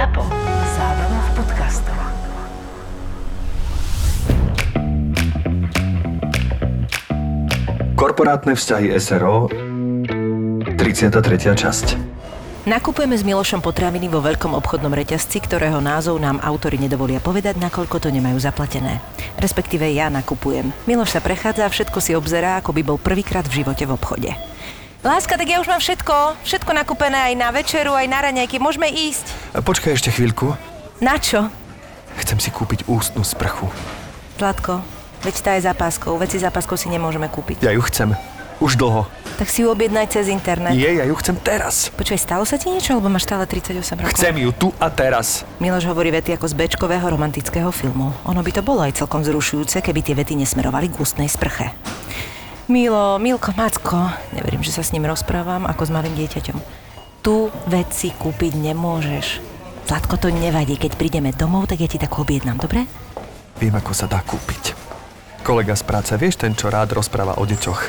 ZAPO. Zábrná v podcastov. Korporátne vzťahy SRO 33. časť Nakupujeme s Milošom potraviny vo veľkom obchodnom reťazci, ktorého názov nám autori nedovolia povedať, nakoľko to nemajú zaplatené. Respektíve ja nakupujem. Miloš sa prechádza a všetko si obzerá, ako by bol prvýkrát v živote v obchode. Láska, tak ja už mám všetko. Všetko nakúpené aj na večeru, aj na raňajky. Môžeme ísť. Počkaj ešte chvíľku. Na čo? Chcem si kúpiť ústnu sprchu. Zlatko, veď tá je zapáskou. Veci zapáskou si nemôžeme kúpiť. Ja ju chcem. Už dlho. Tak si ju objednaj cez internet. Nie, ja ju chcem teraz. Počkaj, stalo sa ti niečo, alebo máš stále 38 rokov? Chcem ju tu a teraz. Miloš hovorí vety ako z bečkového romantického filmu. Ono by to bolo aj celkom zrušujúce, keby tie vety nesmerovali k ústnej sprche. Milo, Milko, Macko, neverím, že sa s ním rozprávam ako s malým dieťaťom. Tu veci kúpiť nemôžeš. Zlatko, to nevadí, keď prídeme domov, tak ja ti tak objednám, dobre? Viem, ako sa dá kúpiť. Kolega z práce, vieš ten, čo rád rozpráva o deťoch?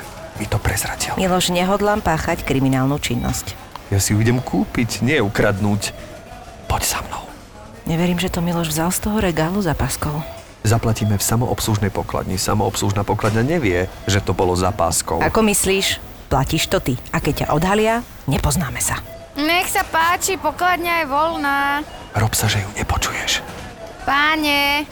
Mi to prezradil. Miloš, nehodlám páchať kriminálnu činnosť. Ja si ju idem kúpiť, nie ukradnúť. Poď za mnou. Neverím, že to Miloš vzal z toho regálu za paskou. Zaplatíme v samoobslužnej pokladni. Samoobslužná pokladňa nevie, že to bolo za páskou. Ako myslíš? Platíš to ty. A keď ťa odhalia, nepoznáme sa. Nech sa páči, pokladňa je voľná. Rob sa, že ju nepočuješ. Páne,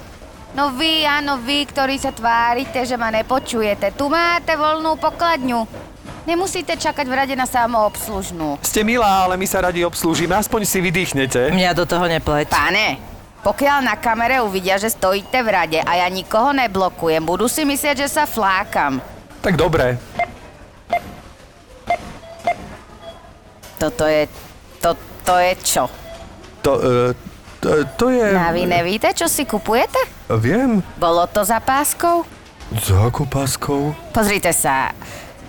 no vy, áno vy, ktorí sa tvárite, že ma nepočujete. Tu máte voľnú pokladňu. Nemusíte čakať v rade na samoobslužnú. Ste milá, ale my sa radi obslúžime, aspoň si vydýchnete. Mňa do toho nepleť. Pane, pokiaľ na kamere uvidia, že stojíte v rade a ja nikoho neblokujem, budú si myslieť, že sa flákam. Tak dobre. Toto je... To, to je čo? To, e, to, to je... A vy nevíte, čo si kupujete? Viem. Bolo to za páskou? Za akou páskou? Pozrite sa,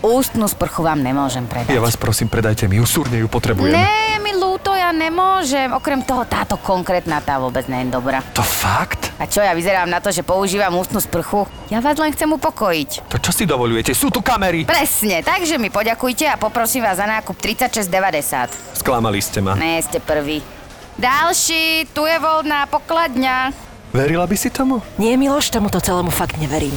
ústnu sprchu vám nemôžem predať. Ja vás prosím, predajte mi ju, súrne ju potrebujem. Ne, mi ľúto, ja nemôžem. Okrem toho, táto konkrétna tá vôbec nie je dobrá. To fakt? A čo, ja vyzerám na to, že používam ústnu sprchu? Ja vás len chcem upokojiť. To čo si dovolujete? Sú tu kamery! Presne, takže mi poďakujte a poprosím vás za nákup 36,90. Sklamali ste ma. Ne, ste prvý. Ďalší, tu je voľná pokladňa. Verila by si tomu? Nie, Miloš, tomuto celému fakt neverím.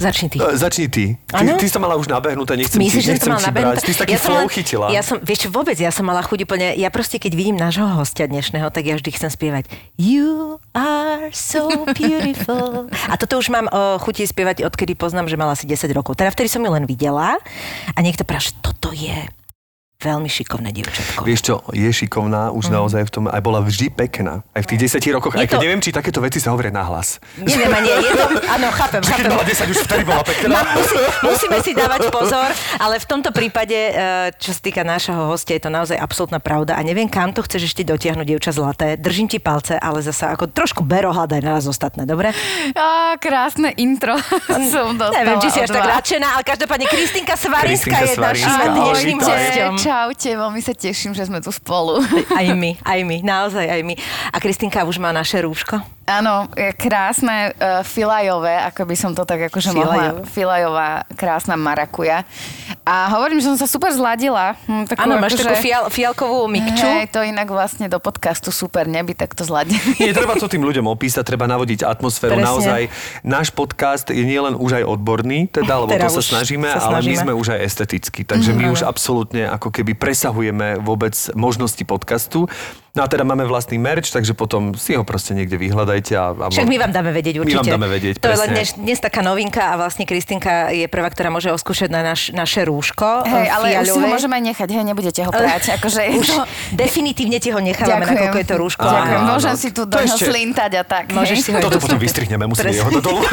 Začni ty. E, začni ty. Ty, Áno? ty sa mala už nabehnuté, nechcem Myslíš, ti, že nechcem ti brať. Ty si taký som flow chytila. Ja som, vieš vôbec, ja som mala chuť úplne, ja proste keď vidím nášho hostia dnešného, tak ja vždy chcem spievať You are so beautiful. A toto už mám uh, chuti spievať, odkedy poznám, že mala asi 10 rokov. Teda vtedy som ju len videla a niekto práve, toto je veľmi šikovné dievčatko. Vieš čo, je šikovná, už naozaj v tom, aj bola vždy pekná. Aj v tých 10 rokoch, Je aj keď to- neviem, či takéto veci sa hovoria nahlas. Neviem, ani je to, áno, chápem, Že keď chápem. mala 10, už vtedy bola pekná. Ma, musí, musíme si dávať pozor, ale v tomto prípade, eh, čo sa týka nášho hostia, je to naozaj absolútna pravda a neviem, kam to chceš ešte dotiahnuť, dievča zlaté. Držím ti palce, ale zasa ako trošku bero hľadaj na nás ostatné, dobre? Á, krásne intro som dostala Neviem, či si až tak nadšená, ale každopádne Kristinka Svarinská je našim dnešným hostom. Čaute, veľmi sa teším, že sme tu spolu. Aj my, aj my, naozaj aj my. A Kristinka už má naše rúško. Áno, je krásne uh, filajové, ako by som to tak akože mohla. Filajová, krásna marakuja. A hovorím, že som sa super zladila. Hm, takú Áno, máš akože- takú fial, fialkovú mikču. Hej, to inak vlastne do podcastu super neby takto zladený. Nie, treba to tým ľuďom opísať, treba navodiť atmosféru. Presne. Naozaj, náš podcast je nielen už aj odborný, teda, lebo Teda to sa snažíme, sa ale my snažíme. sme už aj estetickí. Takže my už absolútne ako keby presahujeme vôbec možnosti podcastu. No a teda máme vlastný merch, takže potom si ho proste niekde vyhľadajte. A, a Však my vám dáme vedieť My určite. vám dáme vedieť, To je len presne. dnes, dnes taká novinka a vlastne Kristinka je prvá, ktorá môže oskúšať na naš, naše rúško. Hej, eh, ale už si ho môžeme aj nechať, hej, nebudete ho prať. Akože je Už to... definitívne ti ho nechávame, Ďakujem. nakoľko je to rúško. Ďakujem, Áno, môžem áno. si tu do ešte- slintať a tak. Môžeš hej. si ho Toto potom vystrihneme, musíme jeho dať dolu.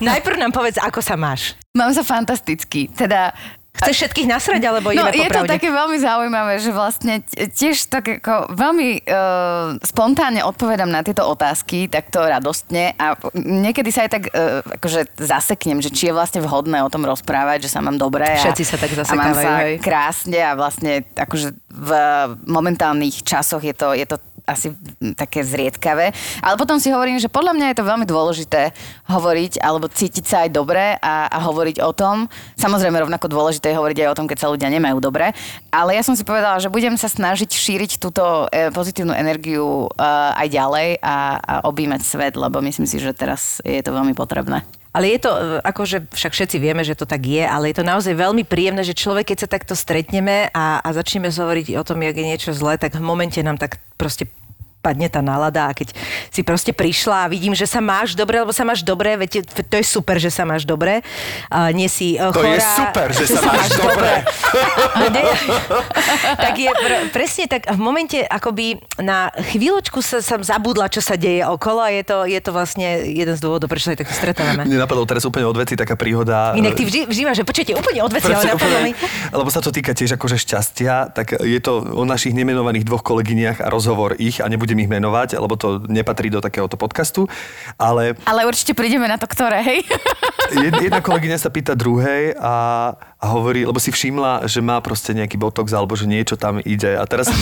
Najprv nám povedz, ako sa máš. Mám sa fantasticky. Teda Chceš všetkých nasrať, alebo No, je to také veľmi zaujímavé, že vlastne tiež tak ako veľmi uh, spontánne odpovedám na tieto otázky, takto radostne a niekedy sa aj tak uh, akože zaseknem, že či je vlastne vhodné o tom rozprávať, že sa mám dobre a, Všetci sa tak a mám zasekávajú, sa hej. krásne a vlastne akože v momentálnych časoch je to, je to asi také zriedkavé. Ale potom si hovorím, že podľa mňa je to veľmi dôležité hovoriť alebo cítiť sa aj dobre a, a hovoriť o tom. Samozrejme rovnako dôležité je hovoriť aj o tom, keď sa ľudia nemajú dobre. Ale ja som si povedala, že budem sa snažiť šíriť túto e, pozitívnu energiu e, aj ďalej a, a objímať svet, lebo myslím si, že teraz je to veľmi potrebné. Ale je to, e, akože však všetci vieme, že to tak je, ale je to naozaj veľmi príjemné, že človek, keď sa takto stretneme a, a začneme hovoriť o tom, jak je niečo zlé, tak v momente nám tak proste padne tá nálada a keď si proste prišla a vidím, že sa máš dobre, lebo sa máš dobre, veď to je super, že sa máš dobre. Uh, nie si uh, To chorá, je super, že sa máš dobre. Nie, tak je pr- presne tak v momente akoby na chvíľočku sa som zabudla, čo sa deje okolo a je to, je to vlastne jeden z dôvodov, prečo sa takto stretávame. Mne napadlo teraz úplne od veci taká príhoda. Inak ty vždy, vždy máš, že počujete úplne odveci, ale napadlo mi. lebo sa to týka tiež akože šťastia, tak je to o našich nemenovaných dvoch kolegyniach a rozhovor ich a nebudem ich menovať, lebo to nepatrí do takéhoto podcastu, ale Ale určite prídeme na to, ktoré, hej? jed- jedna kolegyňa sa pýta druhej a, a hovorí, lebo si všimla, že má proste nejaký botox alebo že niečo tam ide a teraz,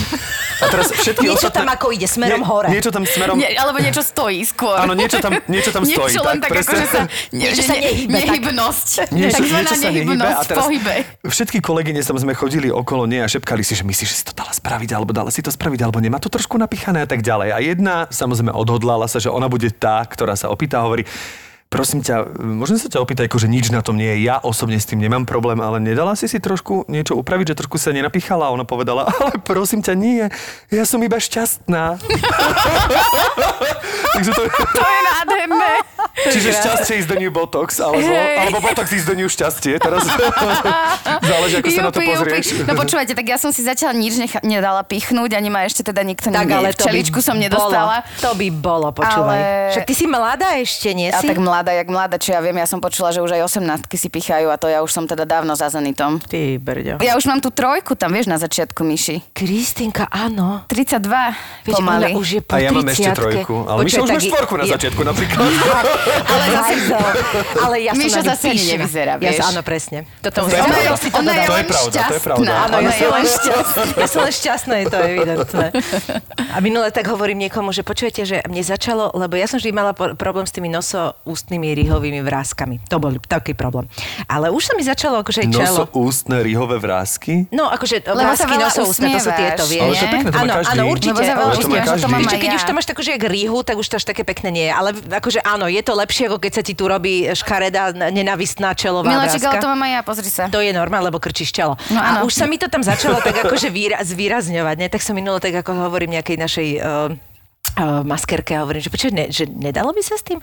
a teraz všetky Niečo ostatné... tam ako ide, smerom hore. Niečo tam smerom... Nie, alebo niečo stojí skôr. Áno, niečo tam- niečo tam stojí, Niečo len tak, tak, ako, presne. že sa... Nie, Niečo že sa ne- nehybe, tak. Nehybnosť. Niečo, Takzvaná niečo sa nehybe a teraz pohybe. všetky kolegyne tam sme chodili okolo nej a šepkali si, že myslíš, že si to dala spraviť, alebo dala si to spraviť, alebo nemá to trošku napíchané a tak ďalej. A jedna samozrejme odhodlala sa, že ona bude tá, ktorá sa opýta hovorí, prosím ťa, môžem sa ťa opýtať, akože nič na tom nie je, ja osobne s tým nemám problém, ale nedala si si trošku niečo upraviť, že trošku sa nenapíchala a ona povedala, ale prosím ťa, nie, ja som iba šťastná. Takže to, To je nádherné. Čiže šťastie ísť do New Botox, alebo, Hej. alebo Botox ísť do New šťastie. Teraz záleží, ako sa na to Jupi, jupi. pozrieš. No počúvajte, tak ja som si zatiaľ nič necha- nedala pichnúť, ani ma ešte teda nikto Tak, nie, ale včeličku som nedostala. Bolo, to by bolo, počúvaj. Ale- Však ty si mladá ešte, nie A si? tak mladá, jak mladá, čo ja viem, ja som počula, že už aj 18 si pichajú a to ja už som teda dávno za Zenitom. Ty, Brďo. Ja už mám tú trojku tam, vieš, na začiatku, Myši. Kristinka, áno. 32 Veď pomaly. už je po A ja mám ešte 30-ke. trojku. Ale Počkaj, Miša už má štvorku na začiatku napríklad. Ale zase, ale ja som Miša ňu zase ani nevyzerá, Ja vieš. sa, áno, presne. Toto To ona, je, ona je. To je pravda, to je šťastná. pravda. Áno, Ona ja je som len šťastná. Ja som len šťastná, je to evidentné. A minule tak hovorím niekomu, že počujete, že mne začalo, lebo ja som vždy mala problém s tými nosoústnymi rýhovými vrázkami. To bol taký problém. Ale už sa mi začalo akože aj čelo. Noso, ústne, rýhové vrázky. No, akože vrázky nosoústne, to sú tieto, vieš. Ale to je pekné, to má áno, každý. áno, určite. Keď ja. už to máš takú, že jak rýhu, tak už to až také pekné nie je. Ale akože áno, je to lepšie, ako keď sa ti tu robí škareda, nenavistná čelová Miláčik, ale to mám aj ja, pozri sa. To je normál, lebo krčíš čelo. No a áno. už sa mi to tam začalo tak akože výra- zvýrazňovať. Ne? Tak som minule tak ako hovorím nejakej našej uh, uh, maskerke a hovorím, že počuj, ne, že nedalo by sa s tým?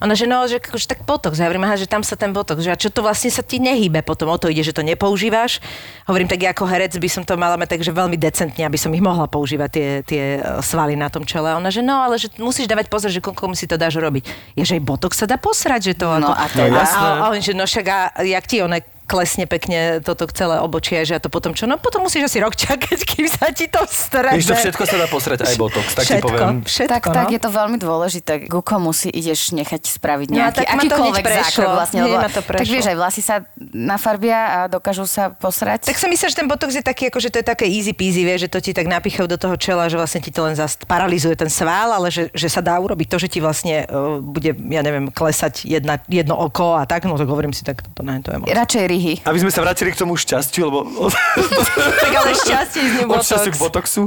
Ona, že no, že akože tak botox. Ja hovorím, aha, že tam sa ten botox, že a čo to vlastne sa ti nehýbe potom, o to ide, že to nepoužívaš. Hovorím, tak ja ako herec by som to mala mať takže veľmi decentne, aby som ich mohla používať, tie, tie uh, svaly na tom čele. Ona, že no, ale že musíš dávať pozor, že komu si to dáš robiť. Je, že aj botox sa dá posrať, že to No ako... a to je a, a, a, on, že no však a jak ti one klesne pekne toto celé obočie, že a to potom čo? No potom musíš asi rok čakať, kým sa ti to strebe. Vieš, to všetko sa dá posrať aj botox, tak ti všetko, poviem. Všetko, tak, no. tak, je to veľmi dôležité. Ku komu si ideš nechať spraviť No a nejaký, tak ma to akýkoľvek zákrok vlastne. Lebo, to tak prešlo. vieš, aj vlasy sa nafarbia a dokážu sa posrať. Tak som myslela, že ten botox je taký, akože to je také easy peasy, vie, že to ti tak napichajú do toho čela, že vlastne ti to len zast paralizuje ten sval, ale že, že sa dá urobiť to, že ti vlastne uh, bude, ja neviem, klesať jedna, jedno oko a tak, no tak hovorím si, tak to, ne, to je moc. Radšej ryhy. Aby sme sa vrátili k tomu šťastiu, lebo tak ale šťastie z od šťastiu k botoxu,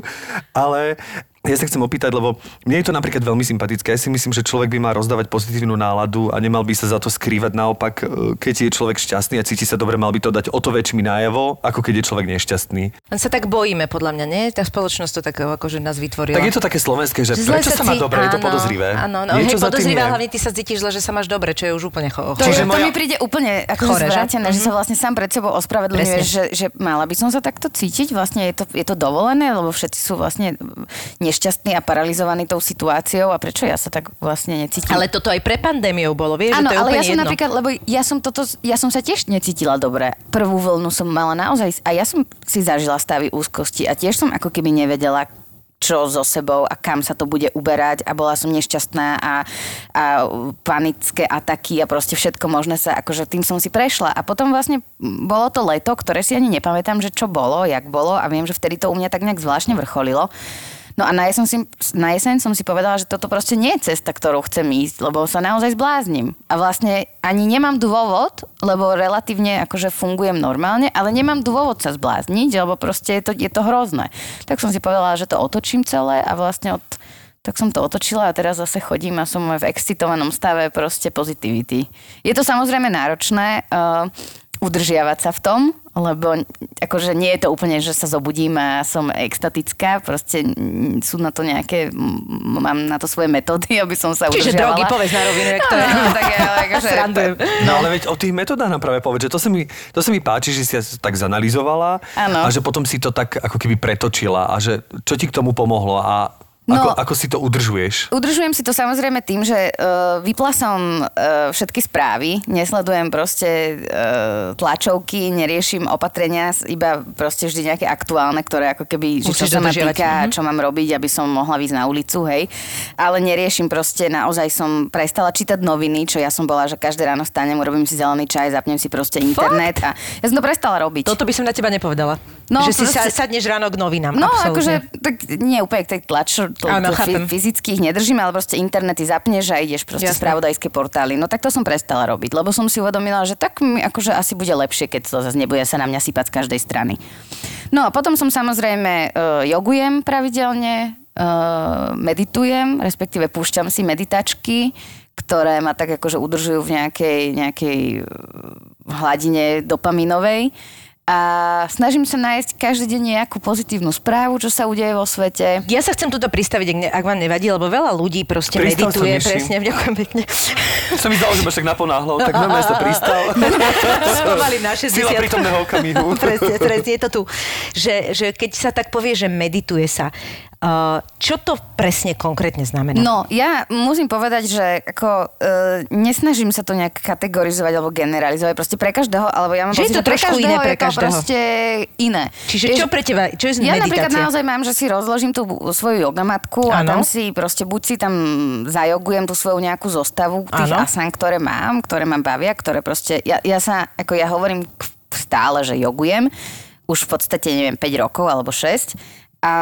ale ja sa chcem opýtať, lebo mne je to napríklad veľmi sympatické. Ja si myslím, že človek by mal rozdávať pozitívnu náladu a nemal by sa za to skrývať. Naopak, e, keď je človek šťastný a cíti sa dobre, mal by to dať o to väčšmi najavo, ako keď je človek nešťastný. Len sa tak bojíme, podľa mňa, nie? Tá spoločnosť to tak akože nás vytvorila. Tak je to také slovenské, že Zle prečo sa má dobre, je to áno, podozrivé. Áno, no, Niečo hej, podozrivé, je. hlavne ty sa cítiš zle, že sa máš dobre, čo je už úplne cho- To, je, to moja- mi príde úplne ako Chore, že? zvrátené, že? že sa vlastne sám pred sebou ospravedlňuješ, že, že mala by som sa takto cítiť, vlastne je to, je to dovolené, lebo všetci sú vlastne nešťastní a paralizovaní tou situáciou a prečo ja sa tak vlastne necítim. Ale toto aj pre pandémiou bolo, vieš, Áno, že to je ale úplne ja som jedno. napríklad, lebo ja som toto, ja som sa tiež necítila dobre. Prvú vlnu som mala naozaj, a ja som si zažila stavy úzkosti a tiež som ako keby nevedela, čo so sebou a kam sa to bude uberať a bola som nešťastná a, a panické ataky a proste všetko možné sa, akože tým som si prešla. A potom vlastne bolo to leto, ktoré si ani nepamätám, že čo bolo, jak bolo a viem, že vtedy to u mňa tak nejak zvláštne vrcholilo. No a na jeseň, si, na jeseň som si povedala, že toto proste nie je cesta, ktorou chcem ísť, lebo sa naozaj zbláznim. A vlastne ani nemám dôvod, lebo relatívne akože fungujem normálne, ale nemám dôvod sa zblázniť, lebo proste je to, je to hrozné. Tak som si povedala, že to otočím celé a vlastne od, tak som to otočila a teraz zase chodím a som v excitovanom stave proste positivity. Je to samozrejme náročné uh, udržiavať sa v tom, lebo akože nie je to úplne, že sa zobudím a som extatická, proste sú na to nejaké, mám na to svoje metódy, aby som sa Čiže udržiavala. drogy, povedz na rovinu, jak to No, je. no, tak ja, akože. No ale veď o tých metodách nám práve povedz, že to sa mi, to sa mi páči, že si tak zanalizovala Áno. a že potom si to tak ako keby pretočila a že čo ti k tomu pomohlo a No. ako, ako si to udržuješ? Udržujem si to samozrejme tým, že uh, vypla som uh, všetky správy, nesledujem proste uh, tlačovky, neriešim opatrenia, iba proste vždy nejaké aktuálne, ktoré ako keby, že čo Musíš sa ma týka, Mhm. čo mám robiť, aby som mohla ísť na ulicu, hej. Ale neriešim proste, naozaj som prestala čítať noviny, čo ja som bola, že každé ráno stanem, urobím si zelený čaj, zapnem si proste internet a ja som to prestala robiť. Toto by som na teba nepovedala. No, že si sa, proste- sadneš ráno k novinám. No, absolútne. akože, tak nie úplne k tej tlač, to, Áno, to chápem. fy, fyzicky ich nedržím, ale proste internety zapneš a ideš proste Jasné. spravodajské portály. No tak to som prestala robiť, lebo som si uvedomila, že tak mi akože asi bude lepšie, keď to zase nebude sa na mňa sypať z každej strany. No a potom som samozrejme uh, jogujem pravidelne, uh, meditujem, respektíve púšťam si meditačky, ktoré ma tak akože udržujú v nejakej, nejakej uh, hladine dopaminovej. A snažím sa nájsť každý deň nejakú pozitívnu správu, čo sa udeje vo svete. Ja sa chcem tuto pristaviť, ak, ne, ak vám nevadí, lebo veľa ľudí proste Pristav sa, medituje. Miši. Presne, ďakujem pekne. Sa mi zdalo, že máš tak naponáhlo, tak normálne sa pristal. Spomalím na 60. Sila prítomného okamihu. presne, presne, je to tu. Že, že keď sa tak povie, že medituje sa, čo to presne konkrétne znamená? No, ja musím povedať, že ako, e, nesnažím sa to nejak kategorizovať alebo generalizovať. Proste pre každého, alebo ja mám Že je pocit, to že pre každého iné pre je to každého. proste iné. Čiže Vieš, čo pre teba, čo je Ja meditácia? napríklad naozaj mám, že si rozložím tú svoju jogamatku a tam si proste buď si tam zajogujem tú svoju nejakú zostavu tých Áno. asan, ktoré mám, ktoré ma bavia, ktoré proste, ja, ja sa, ako ja hovorím stále, že jogujem, už v podstate, neviem, 5 rokov alebo 6. A,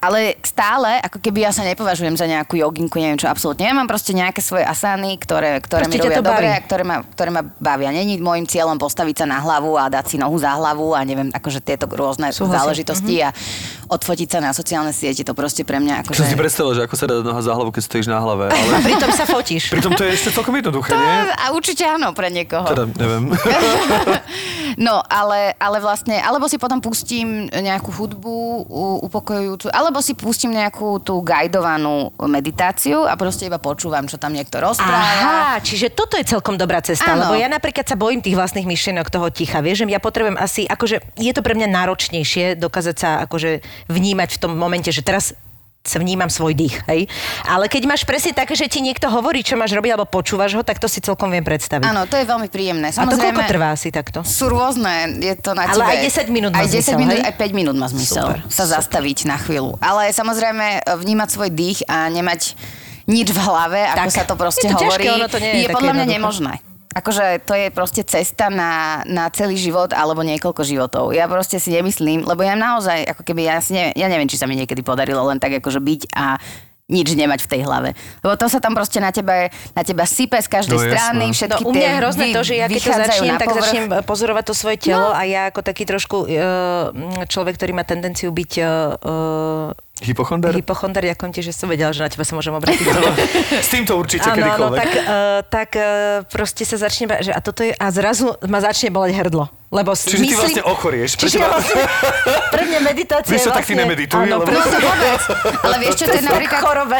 ale stále, ako keby ja sa nepovažujem za nejakú joginku, neviem čo, absolútne. Ja mám proste nejaké svoje asany, ktoré, ktoré Proste mi robia to dobre a ktoré ma, ktoré ma bavia. Není môjim cieľom postaviť sa na hlavu a dať si nohu za hlavu a neviem, akože tieto rôzne Súhlasím. záležitosti a odfotiť sa na sociálne siete, to proste pre mňa Čo akože... si predstavila, že ako sa dá noha za hlavu, keď stojíš na hlave, A ale pritom sa fotíš. pritom to je ešte celkom jednoduché, To, nie? a určite áno pre niekoho. Teda, neviem. No, ale, ale vlastne, alebo si potom pustím nejakú hudbu u- upokojujúcu, alebo si pustím nejakú tú guidovanú meditáciu a proste iba počúvam, čo tam niekto rozpráva. Aha, čiže toto je celkom dobrá cesta, Áno. lebo ja napríklad sa bojím tých vlastných myšlienok toho ticha. Vieš, že ja potrebujem asi, akože je to pre mňa náročnejšie dokázať sa akože vnímať v tom momente, že teraz vnímam svoj dých, hej. Ale keď máš presne také, že ti niekto hovorí, čo máš robiť, alebo počúvaš ho, tak to si celkom viem predstaviť. Áno, to je veľmi príjemné. A to Samozrejme, koľko trvá asi takto? Sú rôzne, je to na Ale tebe. aj 10 minút má aj 10 zmysel, minút, hej? aj 5 minút má zmysel Super, sa zastaviť na chvíľu. Ale samozrejme vnímať svoj dých a nemať nič v hlave, ako Tak. sa to proste Je to ťažké, hovorí, ono to nie je je podľa mňa jednoduché. nemožné. Akože to je proste cesta na, na celý život alebo niekoľko životov. Ja proste si nemyslím, lebo ja naozaj, ako keby ja si neviem, ja neviem, či sa mi niekedy podarilo len tak akože byť a nič nemať v tej hlave. Lebo to sa tam proste na teba, na teba sype z každej No, jasné. strany, No všetky u mňa je hrozné vy- to, že ja keď to začnem, tak začnem pozorovať to svoje telo no. a ja ako taký trošku uh, človek, ktorý má tendenciu byť Hypochonder? hypochonder, ďakujem ti, že som vedela, že na teba sa môžem obrátiť. S týmto určite áno, kedykoľvek. tak, uh, tak uh, proste sa začne, ba- že a toto je, a zrazu ma začne boleť hrdlo. Lebo si Čiže ty myslím, vlastne ochorieš. Pre Čiže teba- vlastne, pre mňa meditácia Vieš čo, je tak ty vlastne, nemedituj, Áno, lebo-. No to vôbec. Ale vieš čo, to je napríklad... chorobe.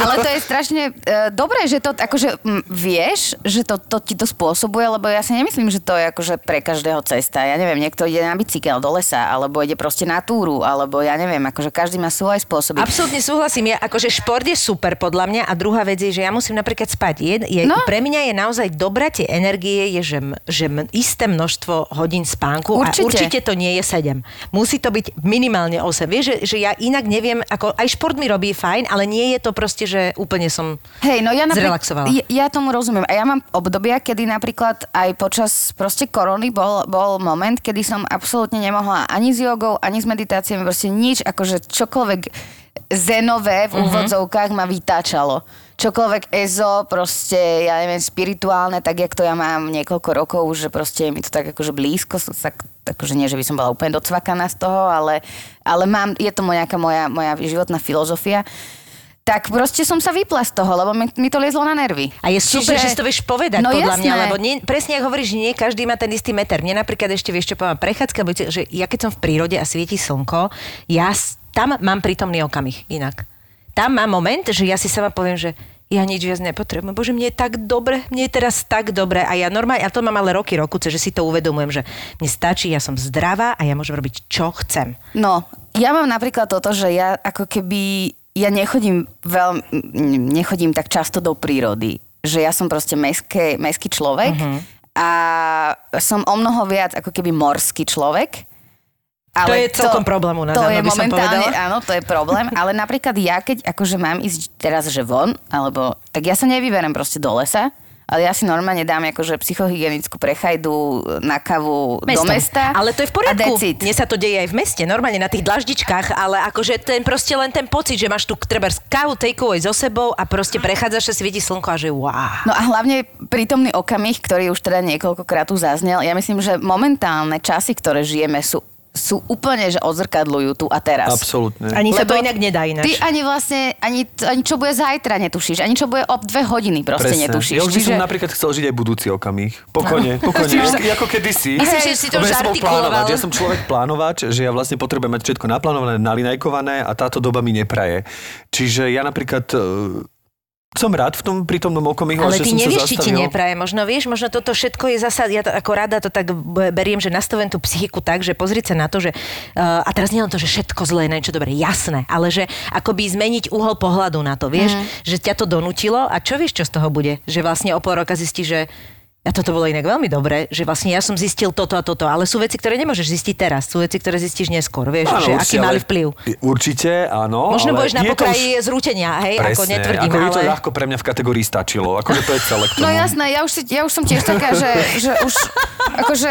Ale to je strašne uh, dobré, že to akože m, vieš, že to, to ti to spôsobuje, lebo ja si nemyslím, že to je akože pre každého cesta. Ja neviem, niekto ide na bicykel do lesa, alebo ide proste na túru, alebo ja neviem, akože každý má svoje spôsoby. Absolútne súhlasím. Ja, akože šport je super podľa mňa a druhá vec je, že ja musím napríklad spať. Je, je, No. Pre mňa je naozaj dobrá tie energie, je, že, že isté množstvo hodín spánku Určite. a určite to nie je 7. Musí to byť minimálne 8. Vieš, že, že ja inak neviem, ako aj šport mi robí fajn, ale nie je to proste, že úplne som Hej, no ja napríklad, zrelaxovala. ja, ja tomu rozumiem. A ja mám obdobia, kedy napríklad aj počas proste korony bol, bol moment, kedy som absolútne nemohla ani s jogou, ani s meditáciami, proste nič, akože čokoľvek zenové v úvodzovkách ma vytáčalo. Čokoľvek EZO, proste, ja neviem, spirituálne, tak jak to ja mám niekoľko rokov, že proste je mi to tak akože blízko, tak, akože nie, že by som bola úplne docvakaná z toho, ale, ale mám, je to nejaká moja, moja životná filozofia tak proste som sa vypla z toho, lebo mi, mi to liezlo na nervy. A je super, že si to vieš povedať, no, podľa jasné. mňa, lebo nie, presne ako hovoríš, nie každý má ten istý meter. Mne napríklad ešte, vieš čo poviem, prechádzka, že ja keď som v prírode a svieti slnko, ja tam mám prítomný okamih inak. Tam mám moment, že ja si sama poviem, že ja nič viac nepotrebujem. Bože, mne je tak dobre, mne je teraz tak dobre a ja normálne, a to mám ale roky, roku, že si to uvedomujem, že mne stačí, ja som zdravá a ja môžem robiť, čo chcem. No, ja mám napríklad toto, že ja ako keby, ja nechodím veľmi, nechodím tak často do prírody. Že ja som proste mestské, mestský človek uh-huh. a som o mnoho viac ako keby morský človek. To je celkom problém u nás, To áno, je by som povedala. áno, to je problém. Ale napríklad ja, keď akože mám ísť teraz že von, alebo, tak ja sa nevyberem proste do lesa, ale ja si normálne dám akože psychohygienickú prechajdu na kavu do mesta. Ale to je v poriadku. Mne sa to deje aj v meste, normálne na tých dlaždičkách, ale akože ten proste len ten pocit, že máš tu treba kávu takeaway so sebou a proste prechádzaš sa svieti slnko a že wow. No a hlavne prítomný okamih, ktorý už teda niekoľkokrát tu zaznel, ja myslím, že momentálne časy, ktoré žijeme, sú sú úplne, že odzrkadľujú tu a teraz. Absolútne. Ani sa to inak nedá ináč. Ty ani vlastne, ani, ani čo bude zajtra netušíš, ani čo bude o dve hodiny proste Presne. netušíš. Ja už by som napríklad chcel žiť aj budúci okamih. Pokojne, pokojne. Čiže- ako, ako kedysi. Myslím, že si to Lebo už plánovač. Ja som človek plánovač, že ja vlastne potrebujem mať všetko naplánované, nalinajkované a táto doba mi nepraje. Čiže ja napríklad som rád v tom prítomnom okamihu, Ale že ty som nevieš, sa či ti nepraje. Možno vieš, možno toto všetko je zasa, ja to ako rada to tak beriem, že nastavujem tú psychiku tak, že pozrieť sa na to, že uh, a teraz nie len to, že všetko zlé je niečo dobré, jasné, ale že akoby zmeniť uhol pohľadu na to, vieš, že ťa to donútilo a čo vieš, čo z toho bude? Že vlastne o pol roka zistíš, že a toto bolo inak veľmi dobré, že vlastne ja som zistil toto a toto, ale sú veci, ktoré nemôžeš zistiť teraz, sú veci, ktoré zistíš neskôr, vieš, že Áno, aký určite, mali ale- vplyv. Určite, áno. Možno ale budeš na pokraji už- zrútenia, hej, ako Presne, netvrdím, ako je to ale... ľahko pre mňa v kategórii stačilo. Akože to je celé k tomu. No jasné, ja už, si, ja už som tiež taká, že, že už akože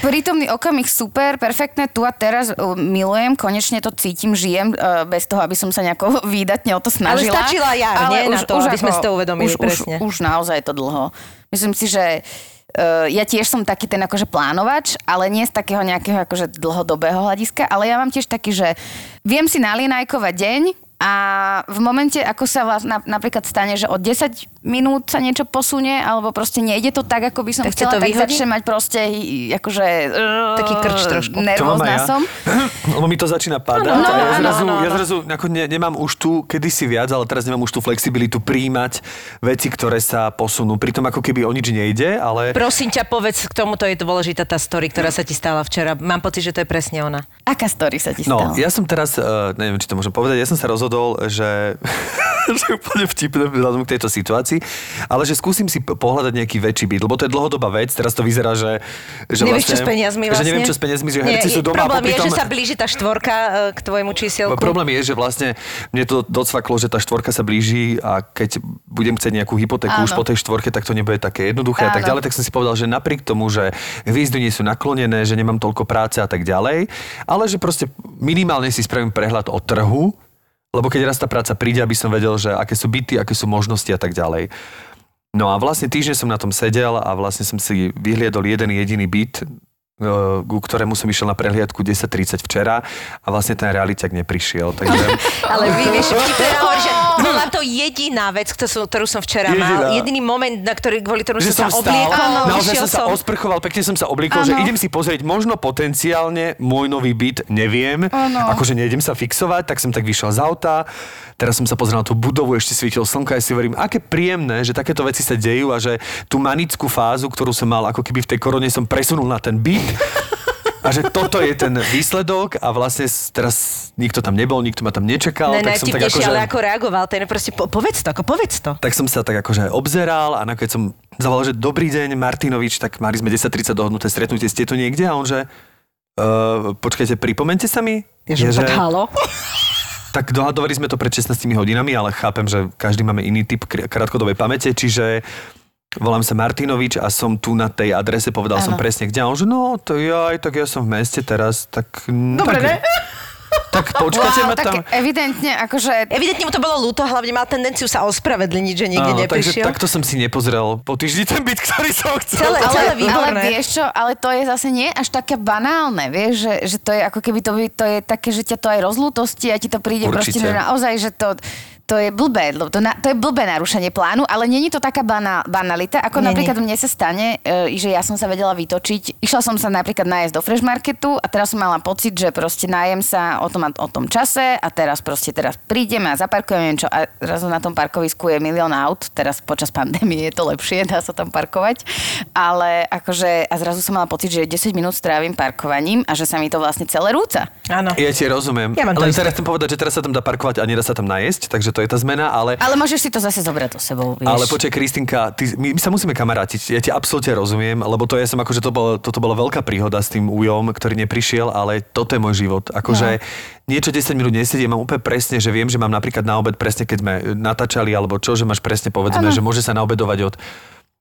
prítomný okamih super, perfektné, tu a teraz uh, milujem, konečne to cítim, žijem uh, bez toho, aby som sa nejako výdatne o to Ale snažila. stačila jar, nie? Na to, aby sme si to uvedomili, už, presne. Už, už naozaj to dlho. Myslím si, že Uh, ja tiež som taký ten akože plánovač, ale nie z takého nejakého akože dlhodobého hľadiska, ale ja mám tiež taký, že viem si nalinajkovať deň a v momente, ako sa na, napríklad stane, že o 10 minút sa niečo posunie, alebo proste nejde to tak, ako by som Tak chcela, to tak vyhodí? začnem mať proste akože... Taký krč trošku. Nervózna ja. som. Lebo mi to začína padať. Áno, a ja zrazu, áno, áno. ja zrazu ako ne, nemám už tu, kedysi viac, ale teraz nemám už tú flexibilitu príjmať veci, ktoré sa posunú. Pritom ako keby o nič nejde, ale... Prosím ťa, povedz k tomuto je dôležitá tá story, ktorá sa ti stala včera. Mám pocit, že to je presne ona. Aká story sa ti No, stala? ja som teraz, uh, neviem, či to môžem povedať, ja som sa rozhodol, že, že úplne vtipné vzhľadom k tejto situácii, ale že skúsim si pohľadať nejaký väčší byt, lebo to je dlhodobá vec, teraz to vyzerá, že... že Nevieš, čo vlastne, s peniazmi vlastne? Že neviem, čo s peniazmi, že Nie, herci sú je- doma Problém popri je, že sa blíži tá štvorka e, k tvojemu čísielku. Problém je, že vlastne mne to docvaklo, že tá štvorka sa blíži a keď budem chcieť nejakú hypotéku už Áno. po tej štvorke, tak to nebude také jednoduché a tak Áno. ďalej. Tak som si povedal, že napriek tomu, že hviezdy nie sú naklonené, že nemám toľko práce a tak ďalej, ale že proste minimálne si spravím prehľad o trhu, lebo keď raz tá práca príde, aby som vedel, že aké sú byty, aké sú možnosti a tak ďalej. No a vlastne týždeň som na tom sedel a vlastne som si vyhliadol jeden jediný byt, ku ktorému som išiel na prehliadku 10.30 včera a vlastne ten realiťak neprišiel. Takže Ale vy, vieš, hovorí, že bola to jediná vec, ktorú som, včera mal. Jediná. Jediný moment, na ktorý, kvôli ktorému že som som sa obliekol, naozaj som sa osprchoval, pekne som sa obliekol, že idem si pozrieť možno potenciálne môj nový byt, neviem, Áno. akože nejdem sa fixovať, tak som tak vyšiel z auta, teraz som sa pozrel na tú budovu, ešte svietil slnko a ja si hovorím, aké príjemné, že takéto veci sa dejú a že tú manickú fázu, ktorú som mal ako keby v tej korone som presunul na ten byt a že toto je ten výsledok a vlastne teraz nikto tam nebol, nikto ma tam nečakal, Ne, tak som tak akože... ale ako reagoval, ten je proste, po, povedz to, ako povedz to. tak som sa tak akože obzeral a nakoniec som zavolal, že dobrý deň, Martinovič, tak mali sme 10.30 dohodnuté stretnutie, ste tu niekde? A on že, uh, počkajte, pripomente sa mi? Ja, že, tak halo. tak dohadovali sme to pred 16 hodinami, ale chápem, že každý máme iný typ kr- krátkodobej pamäte, čiže volám sa Martinovič a som tu na tej adrese, povedal som Áno. presne kde. A on že, no, to ja, tak ja som v meste teraz, tak... Dobre, tak, ne? Tak Tak počkajte wow, ma tak tam. evidentne, akože... Evidentne mu to bolo ľúto, hlavne mal tendenciu sa ospravedlniť, že niekde Áno, takže neprišiel. takto som si nepozrel po týždni ten byt, ktorý som chcel. Celé, Ale, celé ale výborné. vieš čo, ale to je zase nie až také banálne, vieš, že, že to je ako keby to, by, to je také, že ťa to aj rozlútosti a ti to príde Určite. proste, naozaj, že to, to je blbé, to, na, to je blbé narušenie plánu, ale není to taká bana, banalita, ako Není. napríklad mne sa stane, e, že ja som sa vedela vytočiť. Išla som sa napríklad nájsť do Fresh Marketu a teraz som mala pocit, že proste nájem sa o tom, a o tom čase a teraz proste teraz prídeme a zaparkujeme neviem čo a zrazu na tom parkovisku je milión aut, teraz počas pandémie je to lepšie, dá sa tam parkovať, ale akože a zrazu som mala pocit, že 10 minút strávim parkovaním a že sa mi to vlastne celé rúca. Áno. Ja ti rozumiem. Ja mám to Len teraz chcem povedať, že teraz sa tam dá parkovať a nedá sa tam najesť, takže to je tá zmena, ale... Ale môžeš si to zase zobrať so sebou, vieš. Ale počkaj, Kristinka, ty, my, my sa musíme kamarátiť. Ja ti absolútne rozumiem, lebo to ja som akože to bolo, toto bola veľká príhoda s tým ujom, ktorý neprišiel, ale toto je môj život. Akože no. niečo 10 minút nesedie, mám úplne presne, že viem, že mám napríklad na obed presne, keď sme natáčali, alebo čo, že máš presne povedzme, Áno. že môže sa naobedovať od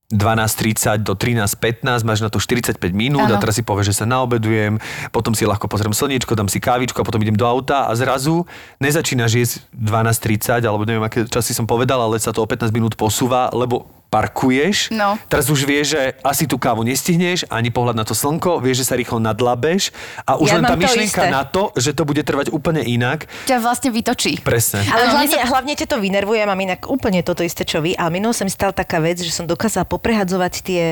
12.30 do 13.15, máš na to 45 minút a Áno. teraz si povieš, že sa naobedujem, potom si ľahko pozriem slniečko, dám si kávičku a potom idem do auta a zrazu nezačínaš jesť 12.30 alebo neviem, aké časy som povedal, ale sa to o 15 minút posúva, lebo parkuješ, No. teraz už vieš, že asi tú kávu nestihneš, ani pohľad na to slnko, vieš, že sa rýchlo nadlabeš a už Ja len tá to myšlienka isté. na to, že to bude trvať úplne inak, ťa vlastne vytočí. presne. Ale Áno, hlavne, sa- hlavne ťa to vynervuje, mám inak úplne toto isté, čo vy, ale minul sa mi stala taká vec, že som dokázala poprehadzovať tie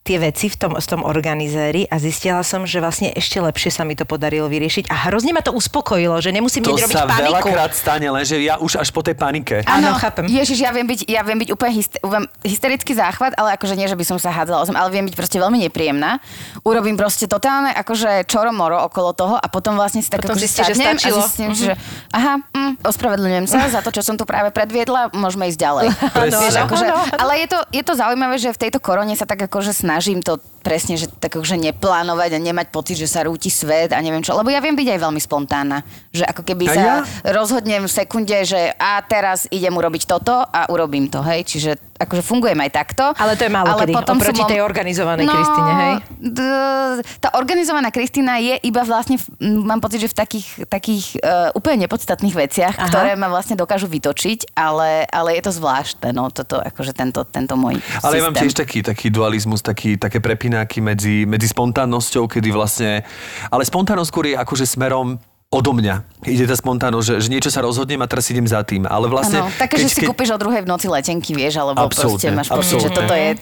tie veci v tom, v tom organizéri a zistila som, že vlastne ešte lepšie sa mi to podarilo vyriešiť a hrozne ma to uspokojilo, že nemusím To robiť sa paniku. veľakrát stane, lenže ja už až po tej panike. Áno, chápem. Ježiš, ja viem byť, ja viem byť úplne hyster, hysterický záchvat, ale akože nie, že by som sa hádzala o zem, ale viem byť proste veľmi nepríjemná. Urobím proste totálne akože čoro-moro okolo toho a potom vlastne si tak Potom akože zistíš, že stačilo. a zistím, že aha, mm, ospravedlňujem sa za to, čo som tu práve predviedla, môžeme ísť ďalej. Presne. Vieš, akože, ale je to, je to zaujímavé, že v tejto korone sa tak akože snažím to presne, že tak akože neplánovať a nemať pocit, že sa rúti svet a neviem čo. Lebo ja viem byť aj veľmi spontánna. Že ako keby A sa ja? rozhodnem v sekunde, že a teraz idem urobiť toto a urobím to, hej. Čiže akože fungujem aj takto. Ale to je málo kedy, oproti tej organizovanej no, Kristine, hej? D- tá organizovaná Kristina je iba vlastne, mám pocit, že v takých, takých uh, úplne nepodstatných veciach, Aha. ktoré ma vlastne dokážu vytočiť, ale, ale je to zvláštne, no, toto, akože tento, tento môj Ale ja mám systém. tiež taký, taký dualizmus, taký, také prepináky medzi, medzi spontánnosťou, kedy vlastne... Ale spontánnosť skôr je akože smerom odo mňa. Ide tá spontánnosť, že, že niečo sa rozhodnem a teraz idem za tým. Ale vlastne... Áno, také, že si kúpiš o druhej v noci letenky, vieš, alebo proste Absolútne, máš pocit, že toto je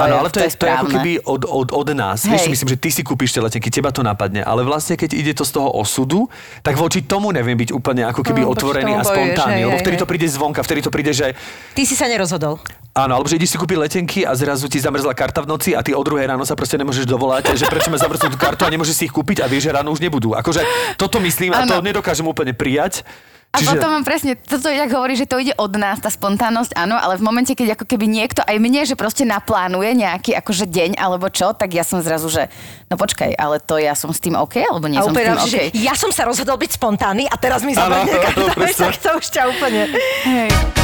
to Áno, je, ale to, je, to je ako správne. keby od, od, od nás. Vieš, Hej. si myslím, že ty si kúpiš tie letenky, teba to napadne. Ale vlastne, keď ide to z toho osudu, tak voči tomu neviem byť úplne ako keby No, otvorený a spontánny. Lebo vtedy to príde zvonka, vtedy to príde, že Ty si sa nerozhodol. Áno, alebo že ideš si kúpiť letenky a zrazu ti zamrzla karta v noci a ty o druhej ráno sa proste nemôžeš dovolať, že prečo ma zamrznú tú kartu a nemôžeš si ich kúpiť a vieš, že ráno už nebudú. Akože toto myslím a to nedokážem úplne prijať. A potom mám presne, toto jak hovorí, že to ide od nás, tá spontánnosť, áno, ale v momente, keď ako keby niekto, aj mne, že proste naplánuje nejaký akože deň alebo čo, tak ja som zrazu, že no počkaj, ale to ja som s tým OK, alebo nie a som s úplne tým ďalšie, OK. že ja som sa rozhodol byť spontánny a teraz mi presne. tak to už ťa úplne... Hej.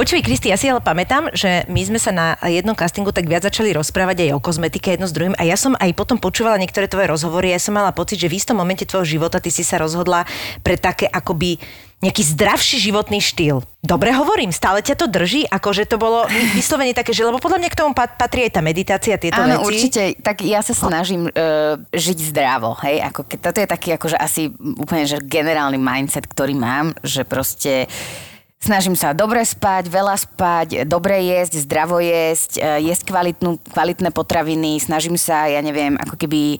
Počuj, Kristi, ja si ale pamätám, že my sme sa na jednom castingu tak viac začali rozprávať aj o kozmetike jedno s druhým a ja som aj potom počúvala niektoré tvoje rozhovory a ja som mala pocit, že v istom momente tvojho života ty si sa rozhodla pre také akoby nejaký zdravší životný štýl. Dobre hovorím, stále ťa to drží, akože to bolo vyslovene také, že lebo podľa mňa k tomu pat- patrí aj tá meditácia, tieto Áno, veci. určite. Tak ja sa snažím uh, žiť zdravo, hej. Ako, ke- toto je taký akože asi úplne že generálny mindset, ktorý mám, že proste Snažím sa dobre spať, veľa spať, dobre jesť, zdravo jesť, e, jesť kvalitnú, kvalitné potraviny, snažím sa, ja neviem, ako keby e,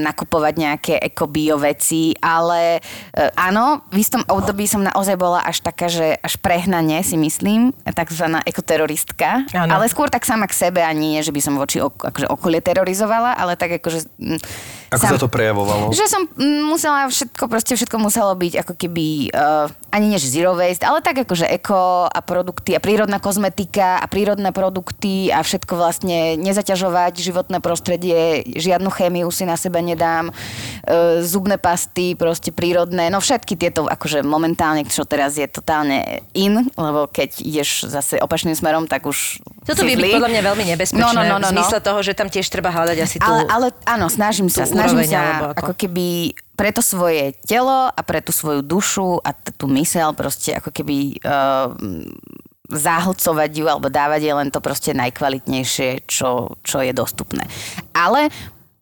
nakupovať nejaké ekobio veci, ale e, áno, v istom období som naozaj bola až taká, že až prehnane si myslím, takzvaná ekoteroristka, Áno. ale skôr tak sama k sebe, ani nie, že by som voči ok- akože okolie terorizovala, ale tak akože... mm, Ako sa to prejavovalo? Že som mm, musela všetko, proste všetko muselo byť ako keby, uh, ani než zero waste, ale tak akože eko a produkty a prírodná kozmetika a prírodné produkty a všetko vlastne nezaťažovať životné prostredie, žiadnu chémiu si na sebe nedám, uh, zubné pasty, proste prírodné, no všetky tieto, akože momentálne, čo teraz je totálne in, lebo keď ideš zase opačným smerom, tak už Toto zlý. podľa mňa veľmi nebezpečné No, no, no, no, v no. zmysle toho, že tam tiež treba hľadať asi tú... Ale, ale áno, snažím sa, snažím úroveň, sa alebo ako? ako keby pre to svoje telo a pre tú svoju dušu a t- tú mysel proste ako keby uh, zahlcovať ju alebo dávať je len to proste najkvalitnejšie, čo, čo je dostupné. Ale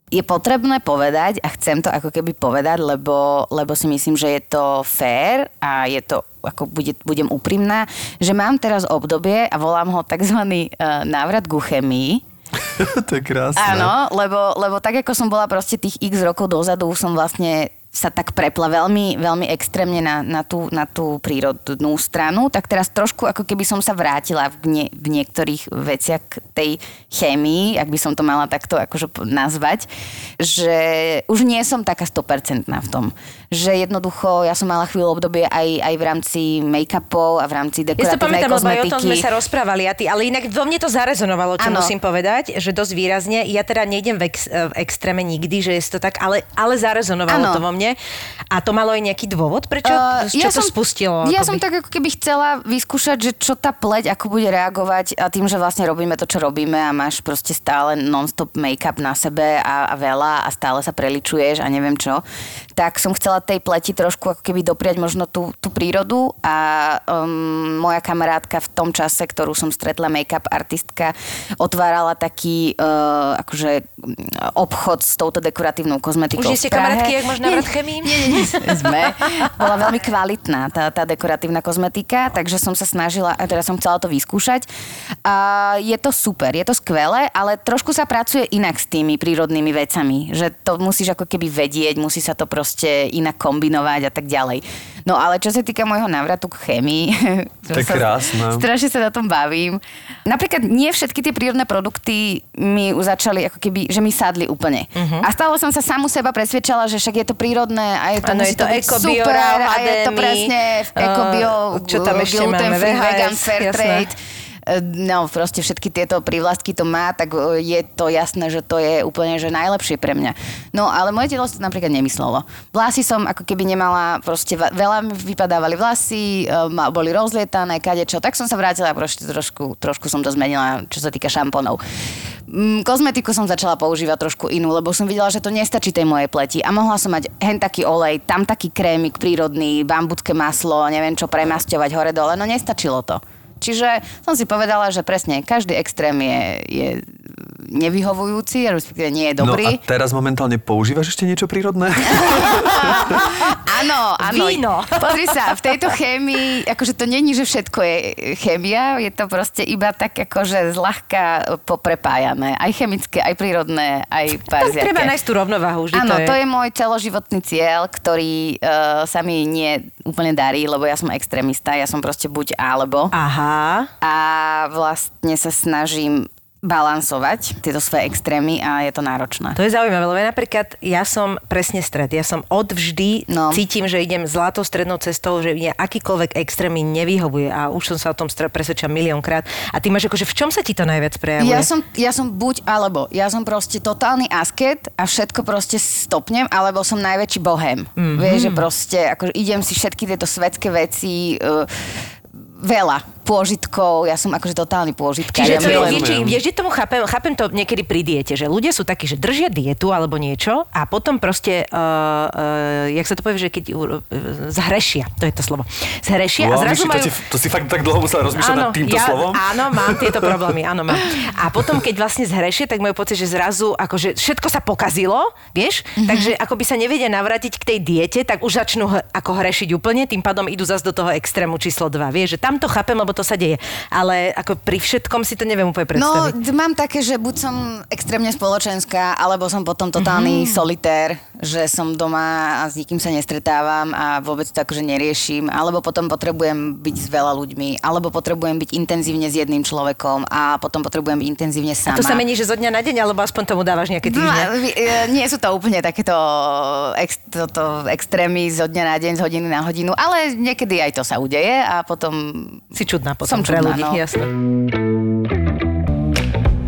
je potrebné povedať a chcem to ako keby povedať, lebo, lebo si myslím, že je to fér a je to, ako bude, budem úprimná, že mám teraz obdobie a volám ho tzv. Uh, návrat ku chemii, to je krásne. Áno, lebo, lebo tak ako som bola proste tých x rokov dozadu, som vlastne sa tak prepla veľmi, veľmi extrémne na, na, tú, na tú prírodnú stranu, tak teraz trošku ako keby som sa vrátila v, nie, v niektorých veciach k tej chémii, ak by som to mala takto akože nazvať, že už nie som taká 100% v tom. Že jednoducho, ja som mala chvíľu obdobie aj, aj v rámci make-upov a v rámci Ja si to dekoratívnej pamätám, lebo aj o kozmetiky. tom sme sa rozprávali, a ty, ale inak vo mne to zarezonovalo, čo Áno. musím povedať, že dosť výrazne. Ja teda nejdem v, ex, v extréme nikdy, že je to tak, ale, ale zarezonovalo Áno. to vo mne. A to malo aj nejaký dôvod, prečo? Uh, čo to spustilo? Ja akoby? som tak ako keby chcela vyskúšať, že čo tá pleť, ako bude reagovať a tým, že vlastne robíme to, čo robíme a máš proste stále non-stop make-up na sebe a, a veľa a stále sa preličuješ a neviem čo, tak som chcela tej pleti trošku ako keby dopriať možno tú, tú prírodu a um, moja kamarátka v tom čase, ktorú som stretla, make-up artistka, otvárala taký uh, akože obchod s touto dekoratívnou kozmetikou Už ste kamarátky, jak Nie, návrat chemii? nie, nie, nie, sme. Bola veľmi kvalitná tá, tá dekoratívna kozmetika, takže som sa snažila, teda som chcela to vyskúšať. A je to super, je to skvelé, ale trošku sa pracuje inak s tými prírodnými vecami, že to musíš ako keby vedieť, musí sa to proste inak kombinovať a tak ďalej. No ale čo sa týka môjho návratu k chémii, To je krásne. strašne sa na tom bavím. Napríklad nie všetky tie prírodné produkty mi už začali ako keby, že mi sadli úplne. Mhm. A stále som sa samu seba presvedčala, že však je to prírodné a je to, musí je to byť eko, super a je to presne eko, uh, bio, čo tam ešte gluten máme, free, VHS, vegan, fair jasné. trade. No, proste všetky tieto prívlastky to má, tak e, je to jasné, že to je úplne že najlepšie pre mňa. No, ale moje telo si to napríklad nemyslelo. Vlasy som ako keby nemala, proste veľa vypadávali vlasy, e, boli rozlietané, kadečo, tak som sa vrátila, proste trošku, trošku som to zmenila, čo sa týka šamponov. Mm, Kozmetiku som začala používať trošku inú, lebo som videla, že to nestačí tej mojej pleti. A mohla som mať hen taký olej, tam taký krémik prírodný, bambucké maslo, neviem čo premasťovať hore-dole, no nestačilo to. Čiže som si povedala, že presne každý extrém je, je nevyhovujúci, respektíve nie je dobrý. No a teraz momentálne používaš ešte niečo prírodné? Áno, áno. Víno. Pozri sa, v tejto chémii, akože to není, že všetko je chémia, je to proste iba tak akože zľahka poprepájané. Aj chemické, aj prírodné, aj Tak parziaké. treba nájsť tú rovnováhu, že Áno, to je... to je môj celoživotný cieľ, ktorý uh, sa mi nie úplne darí, lebo ja som extrémista, ja som proste buď alebo. Aha. A vlastne sa snažím balansovať tieto svoje extrémy a je to náročné. To je zaujímavé, lebo napríklad ja som presne stred. Ja som odvždy No. cítim, že idem zlatou strednou cestou, že mne akýkoľvek extrém mi nevyhovuje a už som sa o tom stre- presvedčila miliónkrát. A ty máš akože v čom sa ti to najviac prejavuje? Ja som, ja som buď alebo. Ja som proste totálny asket a všetko proste stopnem, alebo som najväčší bohem. Mm-hmm. Vieš, že proste akože idem si všetky tieto svetské veci... Uh, veľa pôžitkov, ja som akože totálny pôžitkár. Čiže ja to milujem- či- vieš, že tomu chápem, chápem to niekedy pri diete, že ľudia sú takí, že držia dietu alebo niečo a potom proste, uh, uh, jak sa to povie, že keď uh, zhrešia, to je to slovo, zhrešia a Wow, zrazu Miši, to, majú... ti, to si fakt tak dlho musela rozmýšľať nad týmto ja, slovom? Áno, mám tieto problémy, áno, mám. A potom, keď vlastne zhrešia, tak majú pocit, že zrazu akože všetko sa pokazilo, vieš? Mm-hmm. Takže ako by sa nevedia navrátiť k tej diete, tak už začnú h- ako hrešiť úplne, tým pádom idú zase do toho extrému číslo 2. Vieš, že tam to chápem, lebo to sa deje. Ale ako pri všetkom si to neviem úplne No, predstaviť. d- mám také, že buď som extrémne spoločenská, alebo som potom totálny mm-hmm. solitér, že som doma a s nikým sa nestretávam a vôbec to akože neriešim, alebo potom potrebujem byť s veľa ľuďmi, alebo potrebujem byť intenzívne s jedným človekom a potom potrebujem byť intenzívne sama. To sa mení, že zo dňa na deň, alebo aspoň tomu dávaš nejaké No, týždne? e, nie sú to úplne takéto ex, toto extrémy zo dňa na deň, z hodiny na hodinu, ale niekedy aj to sa udeje a potom Si čudná potom Som pre ľudí, no. jasné.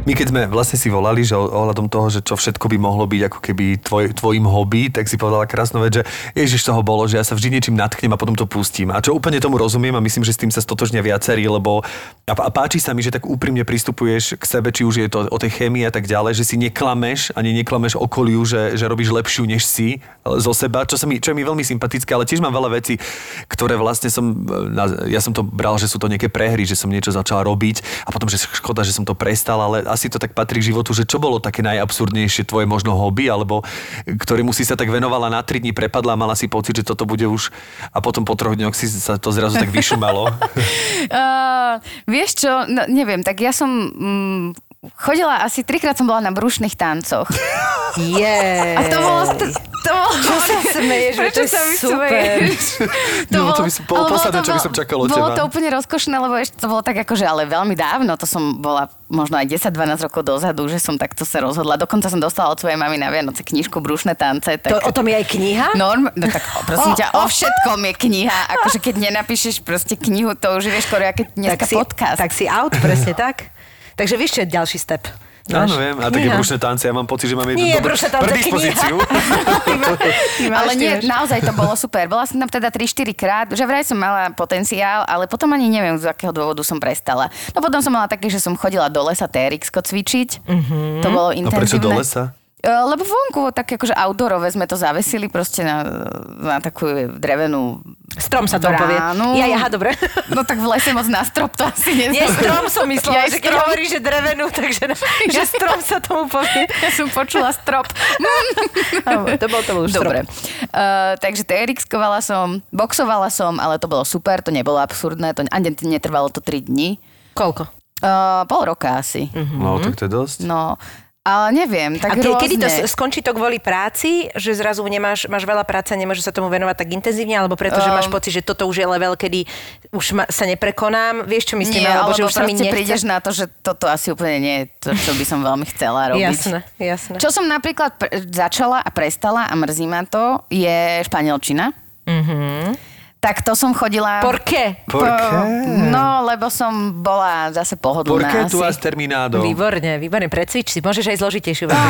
My keď sme vlastne si volali, že ohľadom toho, že čo všetko by mohlo byť ako keby tvoj, tvojim hobby, tak si povedala krásnu vec, že ježiš toho bolo, že ja sa vždy niečím natknem a potom to pustím. A čo úplne tomu rozumiem a myslím, že s tým sa stotožnia viacerí, lebo a, a páči sa mi, že tak úprimne pristupuješ k sebe, či už je to o tej chémii a tak ďalej, že si neklameš, ani neklameš okoliu, že, že robíš lepšiu než si e, zo seba, čo, sa mi, čo je mi veľmi sympatické, ale tiež mám veľa vecí, ktoré vlastne som, e, ja som to bral, že sú to nejaké prehry, že som niečo začal robiť a potom, že škoda, že som to prestal, ale asi to tak patrí k životu, že čo bolo také najabsurdnejšie tvoje možno hobby, alebo ktorému si sa tak venovala na 3 dní, prepadla mala si pocit, že toto bude už a potom po troch dňoch si sa to zrazu tak vyšumalo. Uh, vieš čo, no, neviem, tak ja som... Mm, chodila asi trikrát som bola na brušných tancoch. Je. A to smeješ? Prečo to sa mi smeješ? No, to by som- bolo posledné, to čo by bolo- som čakal od Bolo teba. to úplne rozkošné, lebo ešte to bolo tak akože, ale veľmi dávno, to som bola možno aj 10-12 rokov dozadu, že som takto sa rozhodla. Dokonca som dostala od svojej mamy na Vianoce knižku Brúšne tance. Tak... To, o tom je aj kniha? Norm, no tak o, prosím ťa, o všetkom je kniha. Akože keď nenapíšeš proste knihu, to už je vieš skoro, aké dneska si, podcast. tak si out, presne tak. Takže vieš, čo je ďalší step? Áno, viem. A také brušné tance, ja mám pocit, že mám jednu Nie, dobrú tance, predispozíciu. Ale nie, naozaj to bolo super. Bola som tam teda 3-4 krát, že vraj som mala potenciál, ale potom ani neviem, z akého dôvodu som prestala. No potom som mala také, že som chodila do lesa TRX cvičiť. Mm-hmm. To bolo A intenzívne. prečo do lesa? E, Lebo vonku, tak akože outdoorové sme to zavesili proste na, na takú drevenú Strom sa to povie. Ja, ja, dobre. No tak v lese moc na strop to asi nie Nie, strom som myslela, Ja, že keď strom. hovoríš, že drevenú, takže že strom sa tomu povie. Ja som počula strop. To bol to bol už Dobre. Uh, takže TRX-kovala som, boxovala som, ale to bolo super, to nebolo absurdné, to ani netrvalo to 3 dní. Koľko? Uh, pol roka asi. No, tak to je dosť. No, ale neviem, A tak ke, rôzne. kedy to skončí to kvôli práci, že zrazu nemáš, máš veľa práce, nemôžeš sa tomu venovať tak intenzívne, alebo preto, že máš Um, pocit, že toto už je level, kedy už ma, sa neprekonám, vieš čo myslím, Nie, alebo, alebo že už sa mi nechce. prídeš na to, že toto asi úplne nie je to, čo by som veľmi chcela robiť. Jasné, jasné. Čo som napríklad pre- začala a prestala a mrzí ma to, je španielčina. Tak to som chodila... Por qué? Por qué? No, lebo som bola zase pohodlná asi. tu has terminado. Výborne, výborne, precvič si, môžeš aj zložitejšiu vec.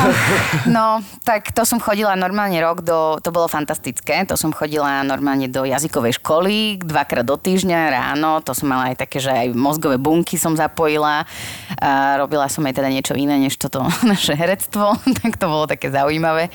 No, tak to som chodila normálne rok do, to bolo fantastické, to som chodila normálne do jazykovej školy, dvakrát do týždňa ráno, to som mala aj také, že aj mozgové bunky som zapojila, a robila som aj teda niečo iné, než toto naše herectvo, tak to bolo také zaujímavé.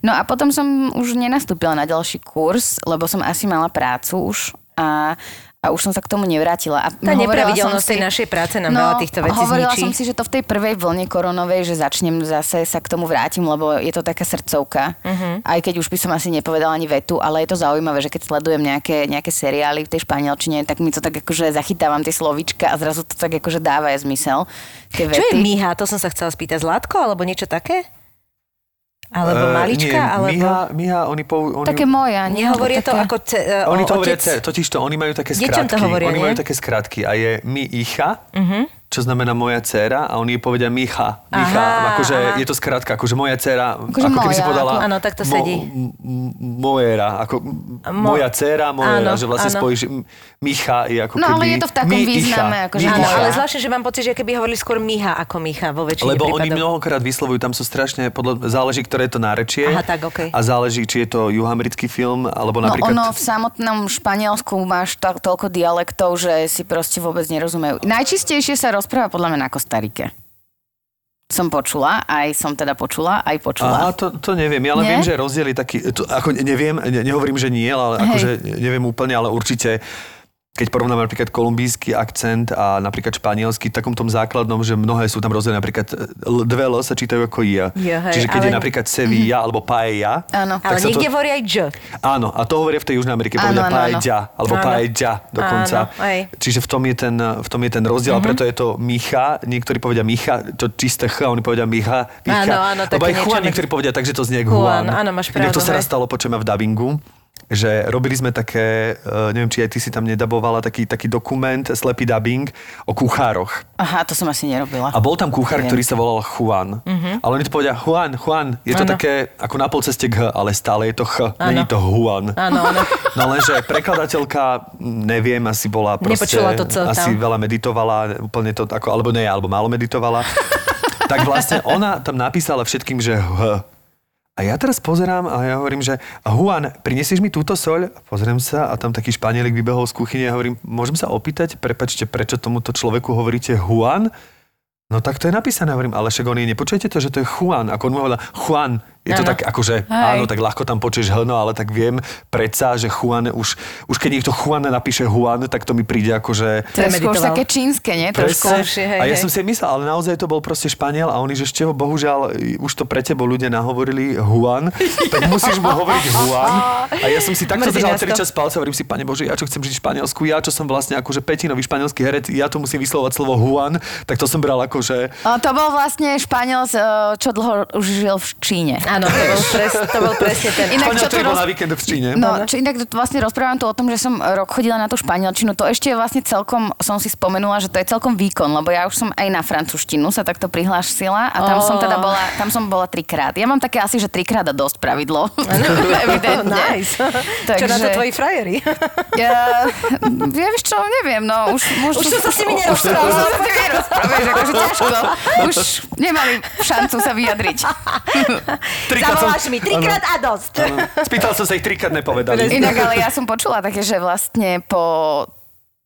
No a potom som už nenastúpila na ďalší kurz, lebo som asi mala prácu už a a už som sa k tomu nevrátila. A Tá nepravidelnosť tej našej práce nám veľa týchto vecí hovorila zničí. som si, že to v tej prvej vlne koronovej, že začnem zase sa k tomu vrátim, lebo je to taká srdcovka. Uh-huh. Aj keď už by som asi nepovedala ani vetu, ale je to zaujímavé, že keď sledujem nejaké, nejaké seriály v tej španielčine, tak mi to tak akože zachytávam tie slovíčka a zrazu to tak akože dáva aj zmysel. Tie Čo je vety. Miha? To som sa chcela spýtať. Zlatko alebo niečo také? Alebo Eh, malička? nie, alebo... Miha, Miha, oni, pou, oni, Také moja, nie? Nehovoria to Také- ako... Ce, uh, Oni to hovoria, otec? ce- totiž to, oni majú také Deťom skratky. to hovoria, oni nie? majú také skratky a je mi icha, Mhm. Čo znamená moja dcéra a oni jej povedia Micha. Micha, Aha, akože aha. je to skratka, akože moja dcéra, Akože ako keby si moja, povedala... ako- Áno, tak to sedí. m- m- Mojera, ako Mo- moja dcéra, mojera, Áno, že vlastne áno. spojíš Micha je ako No, keby... ale je to v takom mi význame, icha, akože mi Áno, ale zvláštne, že mám pocit, že keby hovorili skôr Miha ako Micha vo väčšine Lebo prípadov. oni mnohokrát vyslovujú, tam sú strašne, podľa, záleží, ktoré je to nárečie. Aha, tak, okej. A záleží, či je to juhoamerický film, alebo No napríklad... ono v samotnom Španielsku máš to, toľko dialektov, že si proste vôbec nerozumejú. Najčistejšie sa rozpráva podľa mňa na Kostarike. Som počula, aj som teda počula, aj počula. Aha, to, to neviem. Ja len Nie? viem, že rozdiel je taký, to, ako neviem, ne, nehovorím, že nie, ale Hej. akože neviem úplne, ale určite keď porovnáme napríklad kolumbijský akcent a napríklad španielský, takom tom základnom, že mnohé sú tam rozdiely, napríklad L, dve L sa čítajú ako I. Jo, hej, Čiže keď ale- je napríklad Sevilla alebo Paella, Áno. Ale niekde to, hovoria aj J. Áno, a to hovoria v tej Južnej Amerike, povedia paella, alebo paella dokonca. Áno, hej. Čiže v tom je ten, v tom je ten rozdiel, Mhm. a preto je to Micha, niektorí povedia Micha, to čisté Ch, oni povedia Micha, Micha. Áno, áno, Lebo také aj Juan niektorí povedia tak, že to znie Juan, áno, máš Inak to pravdu, sa raz stalo, počujeme v dubbingu, že robili sme také, uh, neviem, či aj ty si tam nedabovala, taký, taký dokument, slepý dubbing o kuchároch. Aha, to som asi nerobila. A bol tam kuchár, Neviem. ktorý sa volal Juan. Uh-huh. Ale oni to povedia Juan, Juan. Je to. Áno. také ako na polceste k H, ale stále je to Ch. Není to Juan. Áno, áno. No lenže prekladateľka, neviem, asi bola proste... Nepočula to, co Asi tam. veľa meditovala, úplne to, ako, alebo nie, alebo málo meditovala. tak vlastne ona tam napísala všetkým, že H. A ja teraz pozerám a ja hovorím, že Juan, prinesieš mi túto soľ? A pozriem sa a tam taký španielik vybehol z kuchyne a hovorím, môžem sa opýtať, prepačte, prečo tomuto človeku hovoríte Juan? No tak to je napísané, hovorím, ale však oni nepočujete to, že to je Juan, ako on mu hovoril Juan. Je to tak akože, Hej. áno, tak ľahko tam počuješ hlno, ale tak viem predsa, že Juan už, už keď niekto Juan napíše Juan, tak to mi príde akože... To je skôr také čínske, nie? Trošku. Presne. Presne, hej, A ja hej. som si myslel, ale naozaj to bol proste Španiel a oni, že ešte bohužiaľ, už to pre tebo ľudia nahovorili Juan, tak musíš mu hovoriť Juan. A ja som si takto držal celý čas palce, hovorím si, pane Bože, ja čo chcem žiť v Španielsku, ja čo som vlastne akože petinový španielský herec, ja to musím vyslovať slovo Juan, tak to som bral ako, že O, to bol vlastne Španiel, z, e, čo dlho už žil v Číne. Áno, to bol, pres, to bol presne ten... Inak Španiel, čo tu roz- na víkendoch v Číne. No, či inak to vlastne rozprávam tu o tom, že som rok chodila na tú španielčinu. To ešte je vlastne celkom, som si spomenula, že to je celkom výkon, lebo ja už som aj na francúzštinu sa takto prihlásila a tam som teda bola, tam som bola trikrát. Ja mám také asi, že trikrát a dosť pravidlo. Evidentne. nice. Čo na to Takže- tvoji frajeri? Ja, ja vieš čo, neviem, no už... Už, Už som sa s nimi Už sa s nimi nerozprával, akože ťažko. Už nemali šancu sa vyjadriť. Trikrát som- Zavoláš mi trikrát a dosť. Áno. Spýtal som sa ich trikrát nepovedali. Inak, ale ja som počula také, že vlastne po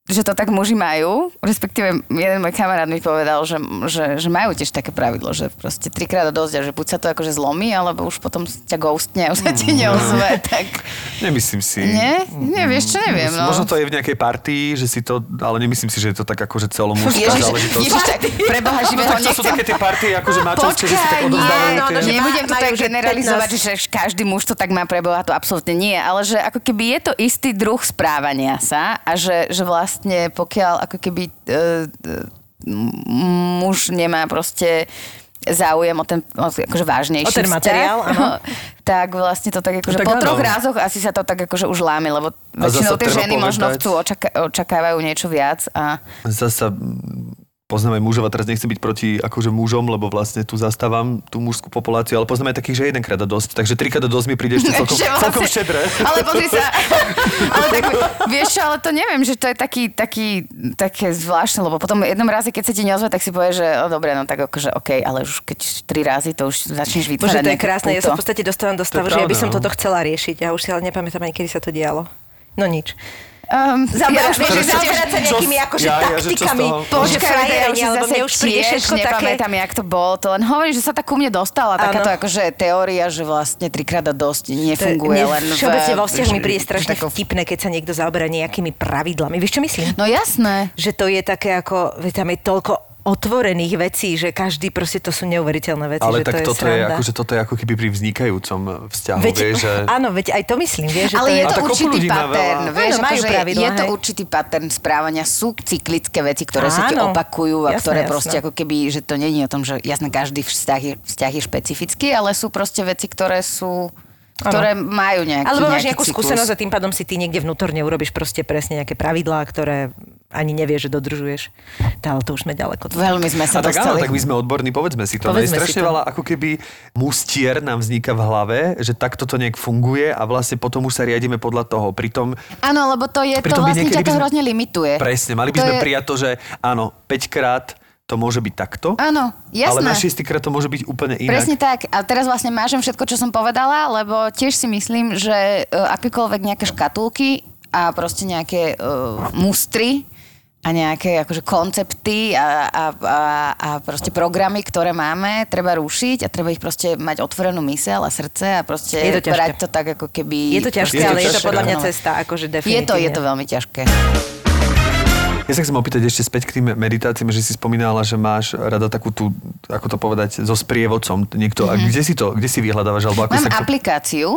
že to tak muži majú, respektíve jeden môj kamarát mi povedal, že, že, že majú tiež také pravidlo, že proste trikrát a dosť a že buď sa to akože zlomí, alebo už potom ťa ghostne a už sa ti neozve, tak Nemyslím si. nie? Nie, vieš čo, neviem, no. Možno to je v nejakej partii, že si to, ale nemyslím si, že je to tak akože celomužská Ježiš, záležitosť. Ježiš, tak preboha No živého, tak to sú také tie partie, akože máčovské, že si tak odozdávajú no, tie... no, že Nebudem to tak generalizovať, 15. že každý muž to tak má preboha, to absolútne nie. Ale že ako keby je to istý druh správania sa a že, že vlastne pokiaľ ako keby e, e, muž nemá proste záujem o ten akože vážnejší O ten vzťah, materiál, áno. tak vlastne to tak akože tak po áno. troch rázoch asi sa to tak akože už láme, lebo A väčšinou tie ženy možno povedať- chcú, očaka- očakávajú niečo viac a Zasa poznám aj mužov a teraz nechcem byť proti akože mužom, lebo vlastne tu zastávam tú mužskú populáciu, ale poznám aj takých, že jedenkrát a dosť. Takže trikrát a dosť mi príde ešte celkom, vlastne- celkom štedré. Ale pozri sa, ale tak, vieš čo, ale to neviem, že to je taký, taký, také zvláštne, lebo potom jednom razy, keď sa ti neozve, tak si povieš, že o, dobre, no tak akože OK, ale už keď tri razy, to už začneš Bože, vytvárať to je krásne. Ja sa v podstate dostávam do stavu, že ja by som no. toto chcela riešiť. Ja už si ale nepamätám ani, kedy sa to dialo. No nič. Um, Zaberať, ja, vieš, zaberať sa čo- nejakými akože ja- taktikami. Počkaj, ja zase už príde tiež všetko také... nepamätám, jak to bolo. To len hovorím, že sa tak ku mne dostala Áno. takáto akože teória, že vlastne trikrát a dosť nefunguje Mne len v... Všeobecne vo vzťahu mi príde strašne takou- vtipné, keď sa niekto zaoberá nejakými pravidlami. Vieš, čo myslím? No jasné. Že to je také ako, tam je toľko otvorených vecí, že každý proste to sú neuveriteľné veci. Ale že tak to toto je, je, akože toto je ako keby pri vznikajúco vzťahu, Veď, vieš, že... Áno, veď aj to myslím, vieš, že Ale to je je... To určitý pattern, vieš, Áno, majú akože pravidlá, je to hej. určitý pattern správania, sú cyklické veci, ktoré sa ti Áno, opakujú a jasné, ktoré jasné. proste ako keby, že to je o tom, že jasne každý vzťah je, vzťah je špecifický, ale sú proste veci, ktoré sú ktoré majú nejaký, Alebo máš nejakú cyklus. skúsenosť a tým pádom si ty niekde vnútorne urobíš proste presne nejaké pravidlá, ktoré ani nevieš, že dodržuješ. Tá, ale to už sme ďaleko. Veľmi sme sa A tak áno, dostali. tak my sme odborní, povedzme si to. Povedzme strašne to. veľa ako keby mustier nám vzniká v hlave, že takto to nejak funguje a vlastne potom už sa riadíme podľa toho. Pritom Áno, lebo to je, to vlastne ťa to sme- hrozne limituje. presne, mali by To sme je- prijať to, že áno, 5 krát to môže byť takto, Áno, ale na jasné. 6 krát to môže byť úplne inak. Presne tak. A teraz vlastne mážem všetko, čo som povedala, lebo tiež si myslím, že uh, akékoľvek nejaké škatulky a proste nejaké uh, mustry a nejaké akože koncepty a, a, a, a proste programy, ktoré máme, treba rušiť a treba ich proste mať otvorenú mysel a srdce a proste Je to ťažké. brať to tak ako keby... Je to ťažké, Je to ale je to podľa mňa cesta, akože Je definitívne. to, je to veľmi ťažké. Ja sa chcem opýtať ešte späť k tým meditáciám, že si spomínala, že máš rada takú tú, ako to povedať, so sprievodcom niekto. A kde si to, kde si vyhľadávaš? Alebo ako Mhm. Mám sa aplikáciu,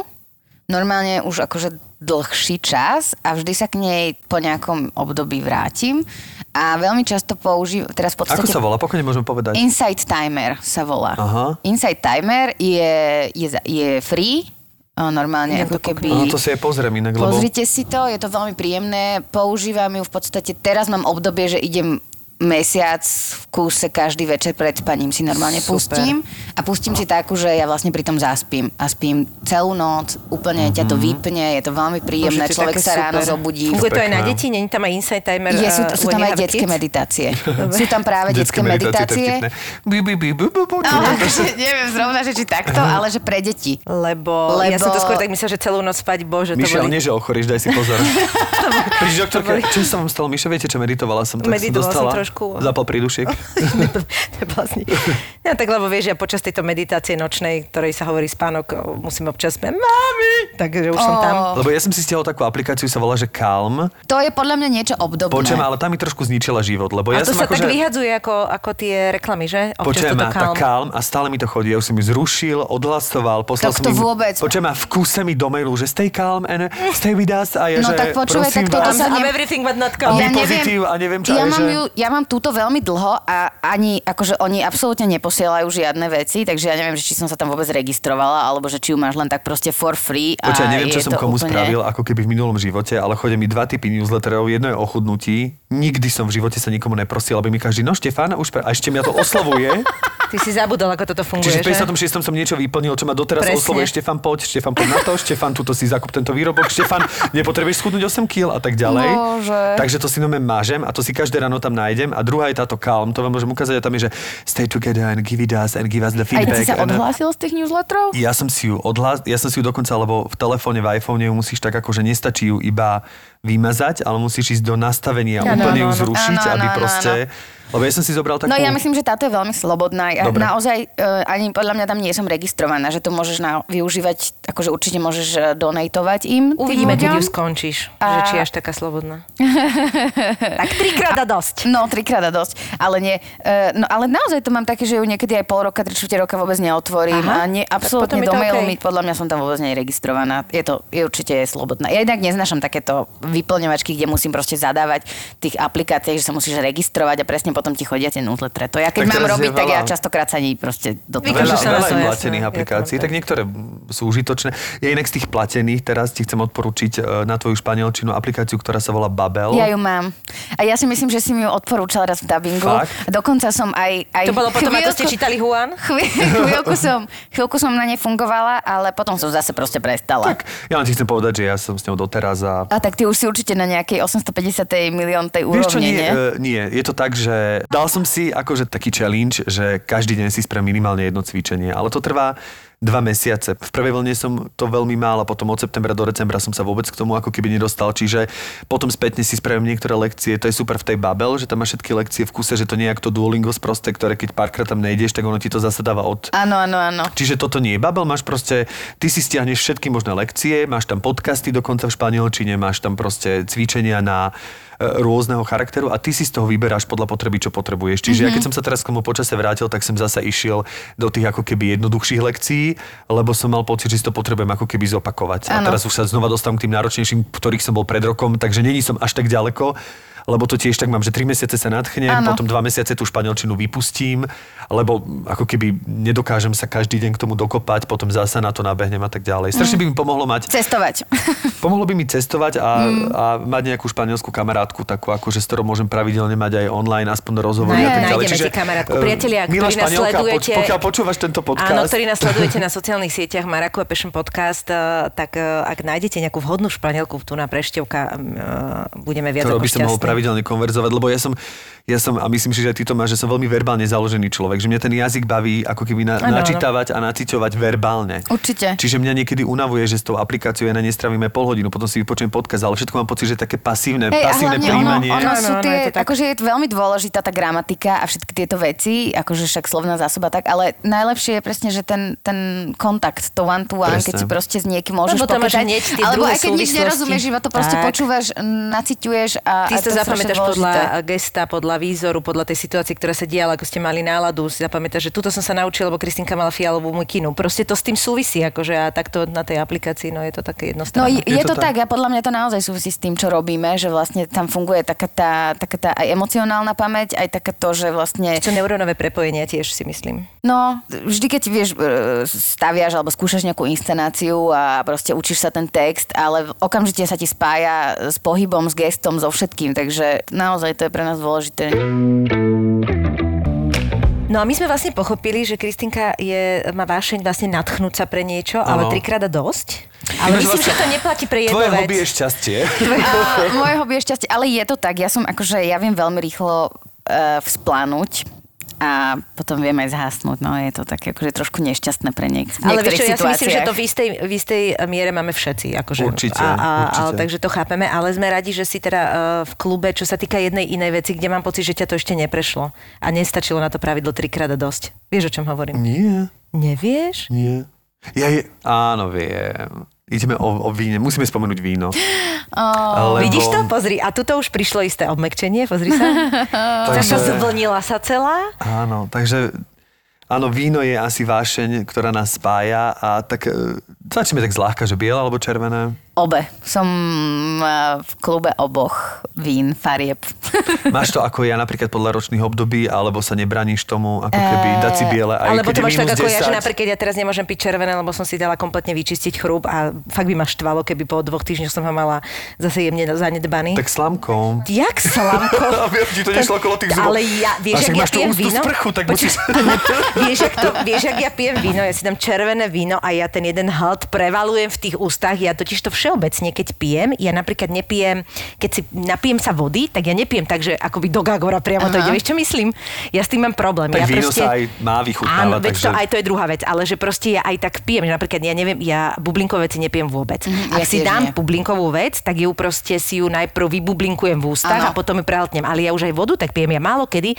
normálne už akože dlhší čas a vždy sa k nej po nejakom období vrátim a veľmi často používam, teraz v Ako podstate... sa volá? Pokojne môžem povedať. Insight Timer sa volá. Aha. Insight Timer je, je, je free, a normálne ako to keby... No to si aj pozriem inak, lebo... Pozrite si to, je to veľmi príjemné. Používam ju v podstate, teraz mám obdobie, že idem mesiac v kúse každý večer pred spaním si normálne Super. pustím a pustím si takú, že ja vlastne pri tom zaspím a spím celú noc, úplne ťa to vypne, je to veľmi príjemné, Bože, človek sa ráno zobudí. Funguje to aj na deti? Není tam aj Insight Timer? Je, sú, uh, sú tam aj detské meditácie. sú tam práve detské meditácie. neviem zrovna, že či takto, ale že pre deti. Lebo, ja Lebo- som to skôr tak myslela, že celú noc spať, bože, to Mišel, boli... nie, že ochoríš, daj si pozor. Príď doktorka, čo sa vám stalo, Mišo, viete, čo meditovala som? Tak som dostala trošku. Zapal prídušiek. vlastne... No tak lebo vieš, ja počas tejto meditácie nočnej, ktorej sa hovorí spánok, musím občas spať, mami, takže už som tam. Lebo ja som si stiahol takú aplikáciu, sa volá, že Calm. To je podľa mňa niečo obdobné. Počujem, ale tá mi trošku zničila život, lebo A ja to som sa tak akože... vyhadzuje ako, ako tie reklamy, že? Počujem tá Calm a stále mi to chodí. Ja už som ju zrušil, odhlasoval, poslal Tak som to im- vôbec. Počujem v kúse mi do mailu, že stay calm and stay with us. A ja, No že, tak počúvaj, tak toto vás, sa ne- everything but not A calm. my pozitív a neviem čo, ja, mám že- ju, ja mám túto veľmi dlho a ani, akože oni absolútne neposielajú žiadne veci, takže ja neviem, že či som sa tam vôbec registrovala, alebo že či ju máš len tak proste for free. A Počkaj, neviem, čo som komu úplne... spravil, ako keby v minulom živote, ale chodia mi dva typy newsletterov. Jedno je o chudnutí. Nikdy som v živote sa nikomu neprosil, aby mi každý, no Štefán, už pre... a ešte mňa to oslovuje. Ty si zabudol, ako toto funguje, Čiže v že? 56. som niečo vyplnil, čo ma doteraz Presne. oslovuje. Štefan, poď, Štefan, poď na to, Štefan, tuto si zakup tento výrobok, Štefan, nepotrebuješ schudnúť 8 kg a tak ďalej. Bože. Takže to si nome mážem a to si každé ráno tam nájdem. A druhá je táto calm, to vám môžem ukázať, a tam je, že stay together and give it us and give us the Aj feedback. ty sa and- odhlásil z tých newsletterov? ja som si ju odhlás, ja som si ju dokonca, lebo v telefóne, v iPhone ju musíš tak ako, že nestačí ju iba vymazať, ale musíš ísť do nastavenia a Áno, úplne ju zrušiť, Áno, aby áno, proste... Lebo ja som si zobral takú... No ja myslím, že táto je veľmi slobodná. Ja Dobre. naozaj uh, ani podľa mňa tam nie som registrovaná, že to môžeš na, využívať, akože určite môžeš uh, donatovať im. Uvidíme, keď ju skončíš, A- že či až taká slobodná. tak trikrát a dosť. No, trikrát a dosť. Ale nie. Uh, no, ale naozaj to mám také, že ju niekedy aj pol roka, tri roka vôbec neotvorím. Aha. A nie, absolútne do mailu mi, podľa mňa som tam vôbec neregistrovaná. Je to je určite slobodná. Ja inak neznášam takéto vyplňovačky, kde musím proste zadávať tých aplikáciách, že sa musíš registrovať a presne potom ti chodia tie newslettere. To ja keď Tak mám robiť, tak ja častokrát sa ani proste do toho Veľa, veľa jasné, platených aplikácií, tak niektoré sú užitočné. Ja inak z tých platených teraz ti chcem odporučiť e, na tvoju španielčinu aplikáciu, ktorá sa volá Babel. Ja ju mám. A ja si myslím, že si mi ju odporúčal raz v dubbingu. Fakt? Dokonca som aj... aj To bolo potom, ako ste chvíľku- čítali Juan? Chví, chvíľku, som, chvíľku som na ne fungovala, ale potom som zase proste prestala. Tak, ja len ti chcem povedať, že ja som s ňou doteraz a A tak ty už si určite na nejakej 850. milióntej úrovni, Vieš čo, nie, nie? e, nie, je to tak, že dal som si akože taký challenge, že každý deň si spravím minimálne jedno cvičenie, ale to trvá dva mesiace. V prvej vlne som to veľmi mal a potom od septembra do decembra som sa vôbec k tomu ako keby nedostal, čiže potom spätne si spravím niektoré lekcie, to je super v tej Babel, že tam máš všetky lekcie v kuse, že to ako to Duolingo sprosté, ktoré keď párkrát tam nejdeš, tak ono ti to zase dáva od Áno, áno, áno. Čiže toto nie je Babel, máš proste, ty si stiahneš všetky možné lekcie, máš tam podcasty dokonca v španielčine, máš tam proste cvičenia na rôzneho charakteru a ty si z toho vyberáš podľa potreby, čo potrebuješ. Čiže mm-hmm. ja keď som sa teraz k tomu počase vrátil, tak som zase išiel do tých ako keby jednoduchších lekcií, lebo som mal pocit, že si to potrebujem ako keby zopakovať. A Áno. teraz už sa znova dostávam k tým náročnejším, ktorých som bol pred rokom, takže není som až tak ďaleko lebo to tiež tak mám, že 3 mesiace sa nadchnem, Áno. potom 2 mesiace tú španielčinu vypustím, lebo ako keby nedokážem sa každý deň k tomu dokopať, potom zasa na to nabehnem a tak ďalej. Strašne by mi pomohlo mať, Cestovať. pomohlo by mi cestovať a, Mm. a mať nejakú španielskú kamarátku, takú akože s ktorou môžem pravidelne mať aj online, aspoň rozhovory Náj- a tak ďalej. ti kamarátku. eh, Priatelia, ktorí nás sledujete- pokiaľ počúvaš tento podcast, Áno, ktorí nás sledujete na sociálnych sieťach Maraku a Passion Podcast, eh, tak eh, ak nájdete nejakú vhodnú španielku tu na Preštevka, eh, budeme viac ktorou ako by som mohol šťastní. Pravidelne konverzovať, lebo ja som, ja som, a myslím si, že aj ty to máš, že som veľmi verbálne založený človek, že mňa ten jazyk baví ako keby na, áno. načítavať a naciťovať verbálne. Určite. Čiže mňa niekedy unavuje, že s tou aplikáciou ja na nej strávime pol hodinu, potom si vypočujem podcast, ale všetko mám pocit, že je také pasívne, Hej, a pasívne príjmanie. ono, ono Áno, sú tie, je to tak. akože je veľmi dôležitá tá gramatika a všetky tieto veci, akože však slovná zásoba tak, ale najlepšie je presne, že ten, ten kontakt, to one to one, Presne. keď si proste s niekým môžeš Lebo tam máš pokecať. hneď tie Alebo aj keď nič nerozumieš, iba to proste Tak. počúvaš, naciťuješ a, Ty a to je zapamätáš podľa gesta, podľa výzoru, podľa tej situácie, ktorá sa diala, ako ste mali náladu, si zapamätáš, že tuto som sa naučil, lebo Kristinka mala fialovú mukinu. Proste to s tým súvisí, akože a takto na tej aplikácii, no je to také No jednostranné. je, je to to tak. a podľa mňa to naozaj súvisí s tým, čo robíme, že vlastne tam funguje taká tá, taká tá aj emocionálna pamäť, aj taká to, že vlastne... Čo neurónové prepojenia tiež si myslím. No, vždy keď vieš, e, staviaš alebo skúšaš nejakú inscenáciu a proste učíš sa ten text, ale okamžite sa ti spája s pohybom, s gestom, so všetkým, takže takže naozaj to je pre nás dôležité. No a my sme vlastne pochopili, že Kristinka je, má vášeň vlastne natchnúť sa pre niečo, ale Áno. trikrát a dosť. Ale Ináč myslím, vlastne že to neplatí pre jednu Tvoje vec. hobby je šťastie. A moje hobby je šťastie, ale je to tak, ja som akože, ja viem veľmi rýchlo uh, vzplanúť a potom viem aj zhasnúť, no je to také akože trošku nešťastné pre niek- Ale vieš čo, ja si myslím, že to v istej, v istej miere máme všetci. Akože, Určite, a, a, určite. Ale, takže to chápeme, ale sme radi, že si teda uh, v klube, čo sa týka jednej inej veci, kde mám pocit, že ťa to ešte neprešlo a nestačilo na to pravidlo trikrát a dosť. Vieš, o čom hovorím? Nie, Nevieš? nie. Ja je... Áno, viem. Ideme o, o víne. Musíme spomenúť víno. Oh, Lebo... Vidíš to? Pozri. A tuto už prišlo isté obmekčenie, pozri sa. Saša zvlnila sa celá. Áno, takže áno, víno je asi vášeň, ktorá nás spája a tak e, začneme tak zľahka, že biele alebo červené. Obe. Som uh, v klube oboch vín, farieb. Máš to ako ja napríklad podľa ročných období, alebo sa nebraníš tomu, ako keby dať si biele aj Alebo to máš tak ako ja, že 10. napríklad ja teraz nemôžem piť červené, lebo som si dala kompletne vyčistiť chrúb a fakt by ma štvalo, keby po dvoch týždňoch som ho mala zase jemne zanedbaný. Tak slamkou. Jak slamko? Aby ti to nešlo okolo tých zubov. Ale ja, vieš, však jak ja pijem víno? sprchu, tak Počuj, musíš... vieš, jak to, vieš, jak ja pijem víno? Ja si dám červené víno a ja ten jeden hlad prevalujem v tých ústach. Ja totiž to všeobecne, keď pijem, ja napríklad nepijem, keď si napijem sa vody, tak ja nepijem tak, že akoby do Gagora priamo to ide. Vieš, čo myslím? Ja s tým mám problém. Tak ja víno sa aj má vychutnávať, Áno, takže- to aj to je druhá vec, ale že proste ja aj tak pijem, že napríklad ja neviem, ja bublinkové veci nepijem vôbec. Mhm, Ak ja si dám nie. bublinkovú vec, tak ju proste si ju najprv vybublinkujem v ústach Áno. a potom ju prehltnem. Ale ja už aj vodu tak pijem. Ja málo kedy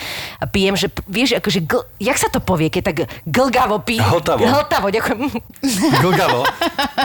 pijem, že vieš, akože gl, jak sa to povie, keď tak glgavo pijem. Hltavo. Hltavo, ďakujem. Glgavo.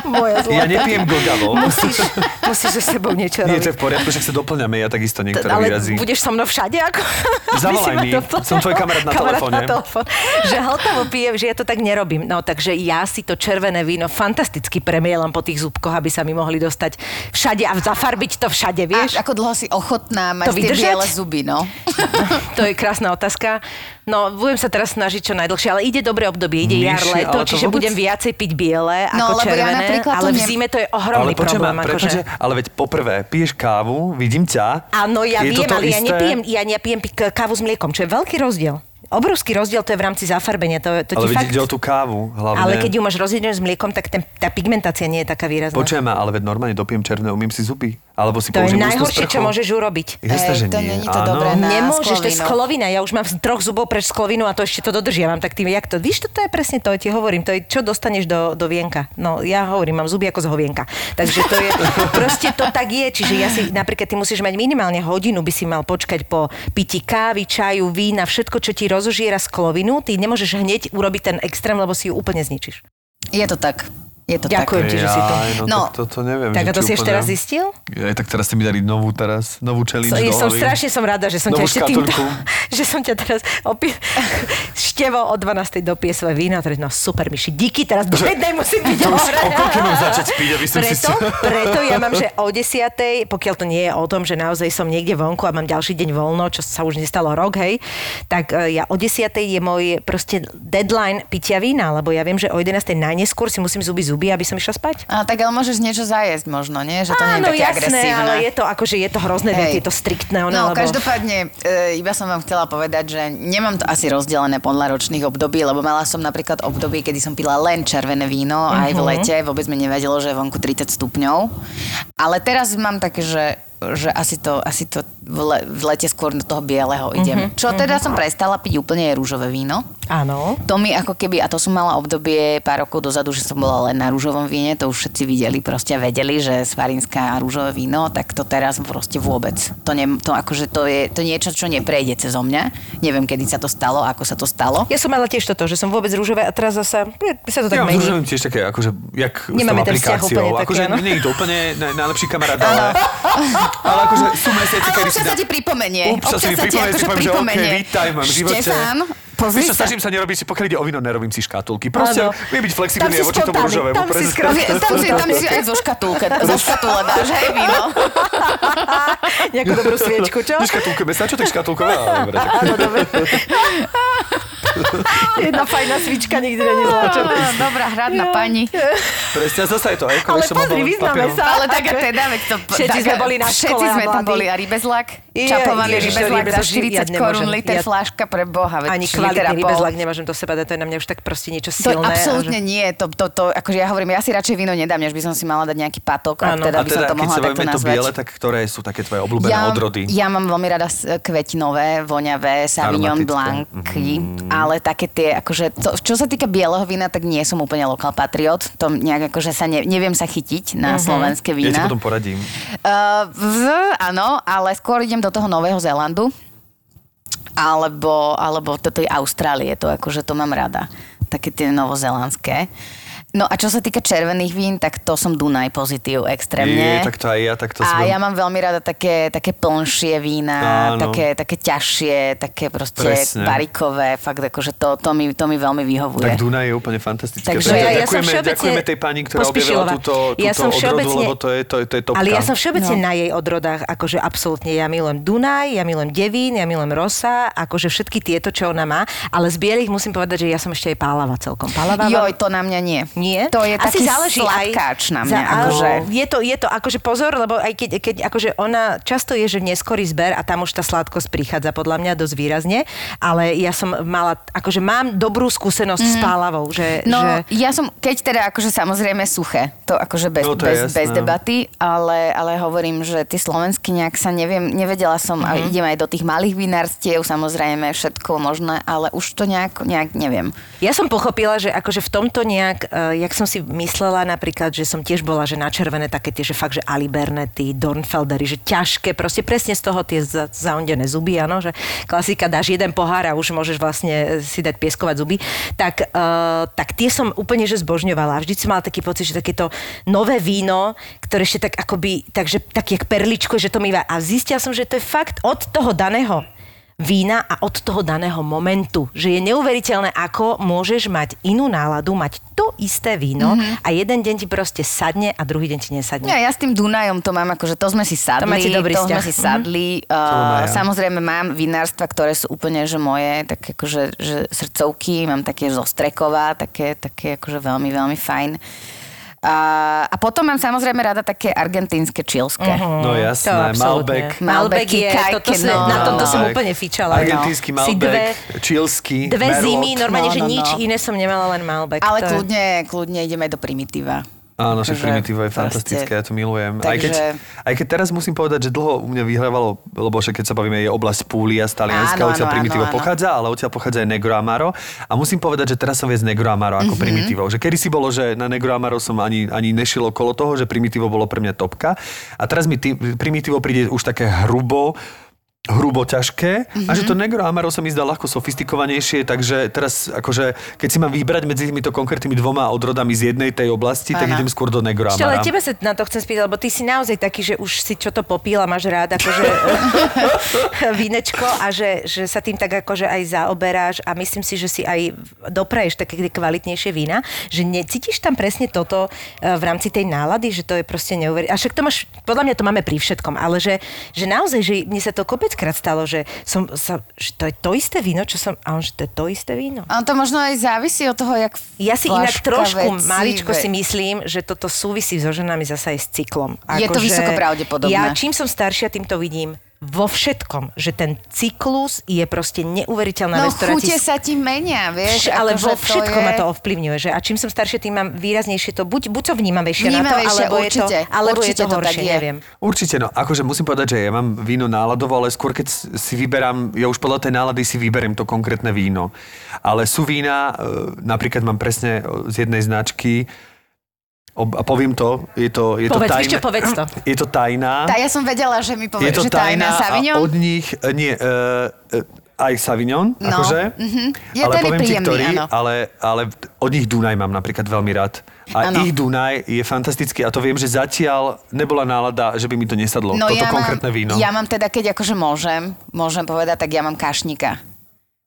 Moja Ja nepijem glgavo. Musíš, musíš so sebou niečo Nie, robiť. to je v poriadku, však sa doplňame, ja takisto niektoré ale výrazy. budeš so mnou všade? Ako, Zavolaj mi. Som tvoj kamarát na telefóne. na telefón. Že hltavo pijem, že ja to tak nerobím. No takže ja si to červené víno fantasticky premielam po tých zúbkoch, aby sa mi mohli dostať všade a zafarbiť to všade, vieš? A ako dlho si ochotná mať To tie biele zuby, no? To je krásna otázka. No, budem sa teraz snažiť čo najdlhšie, ale ide dobré obdobie, ide jar, leto, čiže vôbec- budem viacej piť biele No, ako lebo ja červené, to ale v zime to je ohromný ale počujem, problém. Akože... ale veď poprvé, piješ kávu, vidím ťa. Áno, ja je viem, ale ja isté? nepijem, ja nepijem pi- k- kávu s mliekom, čo je veľký rozdiel. Obrovský rozdiel to je v rámci zafarbenia. To, to Ale fakt... ide o tú kávu hlavne. Ale keď ju máš rozjedenú s mliekom, tak ten, tá pigmentácia nie je taká výrazná. Počujem ma, ale veď normálne dopijem červené, umím si zuby. Alebo si to je najhoršie, čo môžeš urobiť. Jasné, Ej, že to nie. není to Áno. dobré na Nemôžeš, to je sklovinu. sklovina. Ja už mám z troch zubov preč sklovinu a to ešte to dodržiavam. Tak tým, jak to, víš, to, to je presne to, ti hovorím, to je, čo dostaneš do, do vienka. No, ja hovorím, mám zuby ako z hovienka. Takže to je, proste to tak je. Čiže ja si, napríklad, ty musíš mať minimálne hodinu, by si mal počkať po pití kávy, čaju, vína, všetko, čo ti rozožiera sklovinu. Ty nemôžeš hneď urobiť ten extrém, lebo si ju úplne zničíš. Je to tak. Je to Ďakujem tak. ti, že si to... No, No. to, to, to neviem. Tak že a to si ešte raz zistil? Aj tak teraz ste mi dali novú teraz, novú challenge So, som strašne som rada, že som ťa ešte týmto, že som ťa teraz opi... števo o 12. dopije svoje víno a teraz, no super, Myši, díky, teraz do jednej musím byť To už o koľkej mám začať piť, aby som si... Preto, preto ja mám, že o 10. pokiaľ to nie je o tom, že naozaj som niekde vonku a mám ďalší deň voľno, čo sa už nestalo rok, hej, tak e, ja o 10. je môj proste deadline pitia vína, lebo ja viem, že o 11. najneskôr si musím zuby zuby, aby som išla spať. A, tak ale môžeš niečo zajesť možno, nie? Že to nie je Áno, také jasné, agresívne. ale je to akože je to hrozné, Hej. je to striktné. Ono, No, lebo... každopádne, e, iba som vám chcela povedať, že nemám to asi rozdelené podľa ročných období, lebo mala som napríklad obdobie, kedy som pila len červené víno, uh-huh. aj v Mhm. lete, vôbec mi nevadilo, že je vonku 30 stupňov. Ale teraz mám také, že že asi to, asi to v, le, v lete skôr do toho bieleho idem. Mhm, Čo teda som prestala piť úplne je rúžové víno. Áno. To mi ako keby, a to som mala obdobie pár rokov dozadu, že som bola len na rúžovom víne, to už všetci videli, proste a vedeli, že svarinská a rúžové víno, tak to teraz proste vôbec. To, ne, to akože to je to niečo, čo neprejde cez mňa. Neviem, kedy sa to stalo, ako sa to stalo. Ja som mala tiež toto, že som vôbec rúžové a teraz zasa je, sa to tak Ja mení. zružujem tiež také, akože, jak Nemáme s tou ten vzťah aplikáciou. úplne akože áno. nie je to úplne naj, najlepší kamarát, ale, ale akože sú mesiace, Ale kedy občas si sa dám- ti pripomenie. Občas sa mi pripomenie, si poviem, že OK, vítaj v mojom živote. Štefán, pozri sa. snažím sa nerobiť, pokiaľ ide o víno, nerobím si škatulky. Proste viem byť Tam flexibilný si aj voči tomu rúžovému. tam si skroz- Tam si, tam si aj zo škatulke, zo škatule dáš, hej, víno. Nejakú dobrú sviečku, čo? Neškatulkujeme sa, čo tak škatulkové? Ale. Áno, dobre. Jedna fajná svička nikdy není čo? Dobrá, hradná pani. Presne, zase je to, ako Ale pozri, vyznáme sa. Ale tak a teda, veď to... Všetci sme boli na Všetci škole sme tam boli a rybezlak. Rybezlak to za rybezlak, ja 40 korún liter Ja- fláška pre boha. veď Ani kvalitný pol. rybezlak nemôžem do seba dať, to je na mňa už tak proste niečo To silné. a absolútne že- nie. To, to, to, akože ja hovorím, ja si radšej víno nedám, než by som si mala dať nejaký patok, ak Áno. teda A by som teda, to keď mohla takto bavíme to nazvať. biele, tak ktoré sú také tvoje obľúbené ja, odrody? Ja mám veľmi rada kvetinové, voňavé, Sauvignon Aromatické. Blancy, ale také tie, akože, to, čo sa týka bieleho vína, tak nie som úplne lokal patriot. To nejak akože sa ne, neviem sa chytiť na slovenské Ja ti vína. potom poradím. Uh, v, áno, ale skôr idem do toho Nového Zélandu. Alebo, alebo do tej Austrálie, to akože to mám rada. Také tie novozelandské. No a čo sa týka červených vín, tak to som Dunaj pozitív extrémne. Je, tak to aj ja, tak to a som... ja mám veľmi rada také, také plnšie vína, Áno. také, také ťažšie, také proste Presne. barikové, fakt akože to, to, mi, to mi veľmi vyhovuje. Tak Dunaj je úplne fantastické. Takže ja- ja som ďakujeme, všeobecne ďakujeme tej pani, ktorá objavila túto, túto Ja som odrodu, lebo to je, to, to je topka. Ale ja som všeobecne No. na jej odrodách, akože absolútne, ja milujem Dunaj, ja milujem Devín, ja milujem Rosa, akože všetky tieto, čo ona má, ale z bielých musím povedať, že ja som ešte aj pálava celkom. Pálava Joj, to na mňa nie. Nie? To je Asi taký záleží aj- sladkáč na mňa. Za, akože. je, to, je to akože pozor, lebo aj keď, keď akože ona často je, že neskorý zber a tam už tá sladkosť prichádza podľa mňa dosť výrazne, ale ja som mala, akože mám dobrú skúsenosť s pálavou, že, No, že ja som, keď teda akože samozrejme suché, to akože bez, No, to bez, bez jasné. debaty, ale, ale hovorím, že tie slovenské nejak sa neviem, nevedela som, a Mhm. idem aj do tých malých vinárstiev, samozrejme všetko možné, ale už to nejak, nejak neviem. Ja som pochopila, že akože v tomto nejak, uh, jak som si myslela napríklad, že som tiež bola, že na červené také tie, že fakt, že Alibernety, Dornfeldery, že ťažké, proste presne z toho tie za, zaondené zuby, áno, že klasika, dáš jeden pohár a už môžeš vlastne si dať pieskovať zuby, tak, uh, tak tie som úplne, že zbožňovala. Vždy som mala taký pocit, že takéto nové víno, ktoré ešte tak akoby, takže tak jak perličko, že to mýva. A zistila som, že to je fakt od toho daného vína a od toho daného momentu. Že je neuveriteľné, ako môžeš mať inú náladu, mať to isté víno mm-hmm. a jeden deň ti proste sadne a druhý deň ti nesadne. Ja, ja s tým Dunajom to mám akože, to sme si sadli, To máte dobrý to sme si sadli. mám Uh, samozrejme mám vinárstva, ktoré sú úplne, že moje, tak akože, že srdcovky, mám také zostreková, také, také akože veľmi, veľmi fajn. A, a potom mám samozrejme rada také argentínske, čilské. Uh-huh. No jasné, Malbec. Malbec je, toto sa, no, na tomto no. som úplne fičala. Argentínsky no. Malbec, dve, čilský, dve Merlot. zimy, normálne, No, že no, nič no. iné som nemala, len Malbec. Ale To je- kľudne, kľudne ideme do primitíva. Áno, že primitívo je fantastické, ja to milujem. Aj, Takže- keď, aj keď teraz musím povedať, že dlho u mňa vyhrávalo, lebo že keď sa bavíme, je oblasť Púlia z Talianska, odtiaľ áno, primitívo áno, pochádza, ale odtiaľ pochádza aj Negro Amaro. A musím povedať, že teraz som viac Negro Amaro ako mm-hmm. primitívo. Že kedy si bolo, že na Negro Amaro som ani, ani nešiel okolo toho, že primitívo bolo pre mňa topka. A teraz mi tý, primitívo príde už také hrubo, hrubo ťažké mm-hmm. a že to Mhm. Negro Amaro sa mi zdá ľahko sofistikovanejšie, takže teraz akože, keď si mám vybrať medzi týmito konkrétnymi dvoma odrodami z jednej tej oblasti, tak Áno. idem skôr do Negro Ešte, ale Amara. tebe sa na to chcem spýtať, lebo ty si naozaj taký, že už si čo to popíla, máš rád, akože vínečko a že, že sa tým tak akože aj zaoberáš a myslím si, že si aj dopraješ také kvalitnejšie vína, že necítiš tam presne toto eh, v rámci tej nálady, že to je proste neuveriteľné. A však to máš, podľa mňa to máme pri všetkom, ale že, že naozaj, že mne sa to kopeckrát stalo, že, som, sa, že to je to isté víno, čo som, a on, že to je to isté víno. A to možno aj závisí od toho, jak Ja si inak trošku veci, maličko ve- si myslím, že toto súvisí so ženami zasa aj s cyklom. Je to vysoko pravdepodobné. Ja čím som staršia, tým to vidím vo všetkom, že ten cyklus je proste neuveriteľná No vec, ktorá chute ti... sa ti menia, vieš. ale akože vo všetkom je... ma to ovplyvňuje, že a čím som staršia, tým mám výraznejšie to, buď, buď som vnímavejšia na to, Vnímavejšia, alebo určite. je to, alebo Určite je to horšie, je. neviem. Určite, no. Akože musím povedať, že ja mám víno náladovo, ale skôr keď si vyberám, ja už podľa tej nálady si vyberiem to konkrétne víno. Ale sú vína, e, napríklad mám presne e, z jednej značky, a poviem to, je to, je to Povedz, tajná, vieš čo, povedz to. Je to tajná. Tá, ja som vedela, že mi je povie, to že tajná tajná Savignon. a od nich, e, nie, uh, aj Savignon, No, akože. mhm. Je ale je poviem ti, príjemný, ktorý, áno. ale, ale od nich Dunaj mám napríklad veľmi rád. A Áno. ich Dunaj je fantastický a to viem, že zatiaľ nebola nálada, že by mi to nesadlo. No Toto ja konkrétne mám, víno. Ja mám teda, keď akože môžem, môžem povedať, tak ja mám kašníka.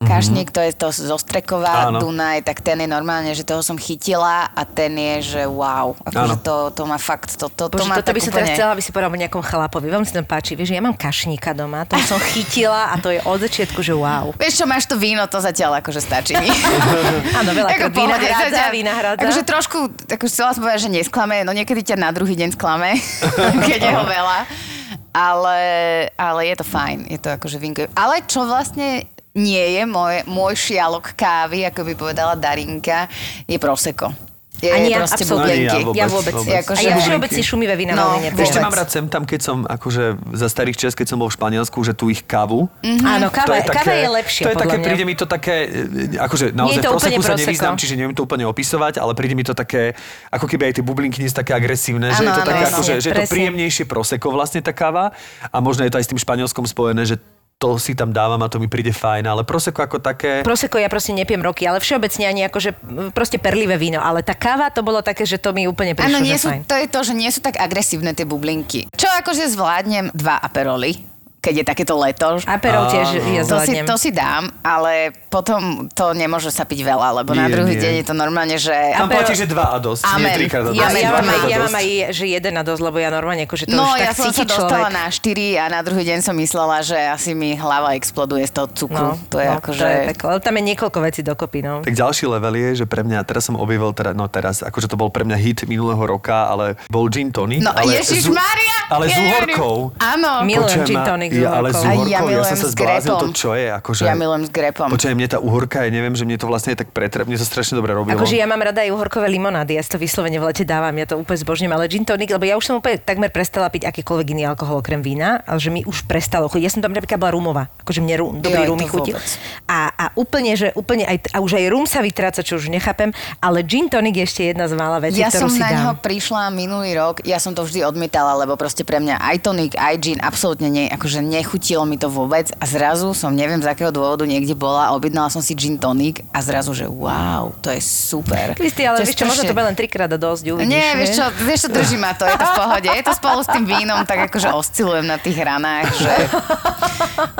Kašník, to je to zo Streková, Mhm. Áno. Dunaj, tak ten je normálne, že toho som chytila a ten je, že wow. Akože to, to má fakt, to, to, to Bože, má toto by som teraz úplne... chcela, aby si povedal o nejakom chlapovi. Veľmi sa tam páči. Vieš, že ja mám kašníka doma, to som chytila a to je od začiatku, že wow. Vieš čo, máš to víno, to zatiaľ akože stačí. Áno, veľa Ako vína hrádza, vína hrádza. Akože trošku, akože chcela som povedať, že nesklame, no niekedy ťa na druhý deň sklame, keď je ho veľa. ale, ale je to fajn, je to akože vinko. Ale čo vlastne nie je môj, môj šialok kávy, ako by povedala Darinka, je proseko. Je Ani ja, proste. Ani ja bublinky. vôbec, Ja vôbec. vôbec. Akože- A ja Že- všeobecne šumivé vína No, čo nepievam. mám rád sem tam, keď som akože za starých čas, keď som bol v Španielsku, že tu ich kávu. Áno, káva, káva je lepšia, To je podľa také, mňa. príde mi to také, e, akože naozaj je to v proseku sa nevyznám, čiže neviem to úplne opisovať, ale príde mi to také, ako keby aj tie bublinky nie sú také agresívne, že je to také, áno. akože, že je to príjemnejšie proseko vlastne tá káva a možno je to aj s tým španielskom spojené, že to si tam dávam a to mi príde fajn, ale proseko ako také... Proseko ja proste nepiem roky, ale všeobecne ani akože proste perlivé víno. Ale tá káva to bolo také, že to mi úplne prišlo, Áno, nie sú, fajn. to je to, že nie sú tak agresívne tie bublinky. Čo akože zvládnem dva aperoly, keď je takéto leto. Aperol tiež ja To si, to si dám, ale potom to nemôže sa piť veľa, lebo na Nie, druhý nie. deň je to normálne, že... Tam Aperol- platí, že dva a dosť, Amen. nie trikrát a dosť. Ja, ja, mám aj, a ja mám aj, že jeden na dosť, lebo ja normálne akože to No, už ja tak som sa dostala človek. na 4 a na druhý deň som myslela, že asi mi hlava exploduje z toho cukru. No, to je no, akože... to je ale tam je niekoľko vecí dokopy, no. Tak ďalší level je, že pre mňa, teraz som objavil, teda, no teraz, akože to bol pre mňa hit minulého roka, ale bol gin tonic. No, ale Ježiš Mária! Ale s uhorkou. Áno. Milujem gin tonic s ja, ale s uhorkou. Ja ja, som sa s zbláznil, to čo je, akože... Ja milujem s grepom. Počujem, mne tá uhorka, ja neviem, že mne to vlastne tak pretre... Mne to strašne dobre robilo. Akože ja mám rada aj uhorkové limonády, ja si to vyslovene v lete dávam, ja to úplne zbožňujem, ale gin tonic, lebo ja už som úplne takmer prestala piť akýkoľvek iný alkohol okrem vína, ale že mi už prestalo chutiť. Ja som tam napríklad bola rumová, akože mne rum, dobrý rum mi vôbec. A, a úplne, že úplne aj, a už aj rum sa vytráca, čo už nechápem, ale gin tonic je ešte jedna z mála vecí, Ja ktorú som si na dám. neho prišla minulý rok, ja som to vždy odmietala, lebo proste pre mňa aj tonik, aj gin absolútne nie, akože nechutilo mi to vôbec a zrazu som neviem z akého dôvodu niekde bola a objednala som si gin tonik a zrazu, že wow, to je super. Kristi, ale To vieš čo, možno to bude len trikrát a dosť, uvidíš. Nie, vieš čo, vieš čo, drží ma to, je to v pohode. Je to spolu s tým vínom, tak akože oscilujem na tých ranách, že...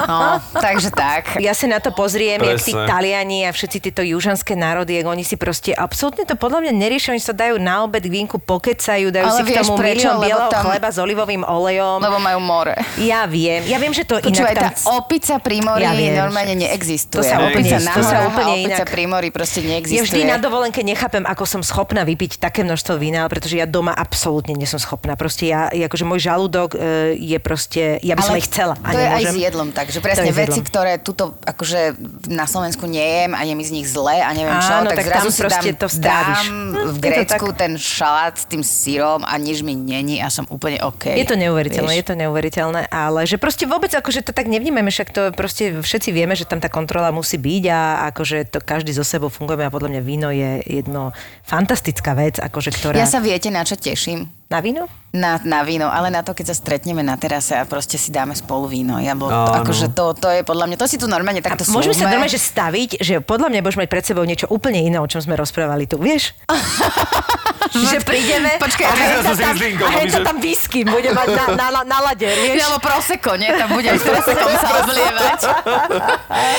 No, takže tak. Ja sa na to pozriem, jak tí Presne. Taliani a všetci títo južanské národy, jak oni si proste absolútne to podľa mňa neriešia, oni sa dajú na obed k vínku, pokecajú, dajú Ale si k tomu prečo? milión bieleho tam- chleba s olivovým olejom. Lebo majú more. Ja viem, ja viem, že to Počúvaj, inak tá tam... opica pri mori Ja viem, normálne neexistuje. to sa opica to na sa horách úplne a opica pri mori proste Ja neexistuje. vždy na dovolenke nechápem, ako som schopná vypiť také množstvo vína, pretože ja doma absolútne nie som schopná. Proste ja, ja akože môj žalúdok e, je proste, ja by som aj chcela. A to je aj nemôžem. s jedlom tak, že To presne veci, ktoré tuto akože na Slovensku nejem a je mi z nich zle a neviem čo, Áno, tak, tak zrazu si dám, to stráviš. dám Hm, v to Grécku tak. ten šalát s tým sírom a nič mi není a som úplne OK. Je to neuveriteľné, Vieš? je to neuveriteľné, ale že proste vôbec akože to tak nevnímame, však to proste všetci vieme, že tam tá kontrola musí byť a akože to každý zo sebou fungujeme a podľa mňa víno je jedno fantastická vec, akože ktorá... Ja sa viete, na čo teším? Na víno? Na, na víno, ale na to, keď sa stretneme na terase a proste si dáme spolu víno. Ja bol, to, akože to, to je podľa mňa, to si tu normálne takto Môžeme sa slúbme. normálne, že staviť, že podľa mňa budeš mať pred sebou niečo úplne iné, o čom sme rozprávali tu, vieš? že prídeme Počkaj, a a som si tam, zlínkou, a že- tam whisky bude mať na, na, na, na lade, vieš? Alebo proseko, nie? Tam budem s prosekom sa oblievať.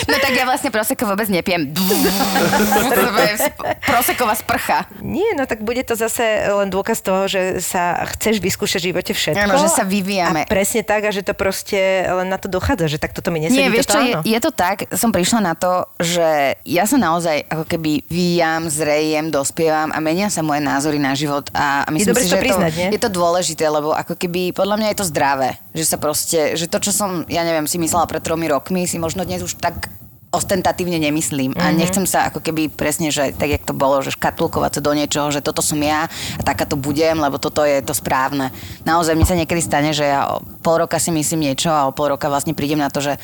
No tak ja vlastne proseko vôbec nepiem. Proseková sprcha. Nie, no tak bude to zase len dôkaz toho, že sa chceš vyskúšať v živote všetko. Áno, že sa vyvíjame. A presne tak, a že to proste len na to dochádza, že tak toto mi nesedí. Nie, vieš toto čo, je, áno. je to tak, som prišla na to, že ja sa naozaj ako keby vyjam, zrejem, dospievam a menia sa moje názory na život a, myslím dobre si, to že priznať, je, nie? to, je to dôležité, lebo ako keby podľa mňa je to zdravé, že sa proste, že to, čo som, ja neviem, si myslela pred tromi rokmi, si možno dnes už tak ostentatívne nemyslím Mhm. a nechcem sa ako keby presne, že tak, jak to bolo, že škatulkovať sa do niečoho, že toto som ja a taká to budem, lebo toto je to správne. Naozaj mi sa niekedy stane, že ja o pol roka si myslím niečo a o pol roka vlastne prídem na to, že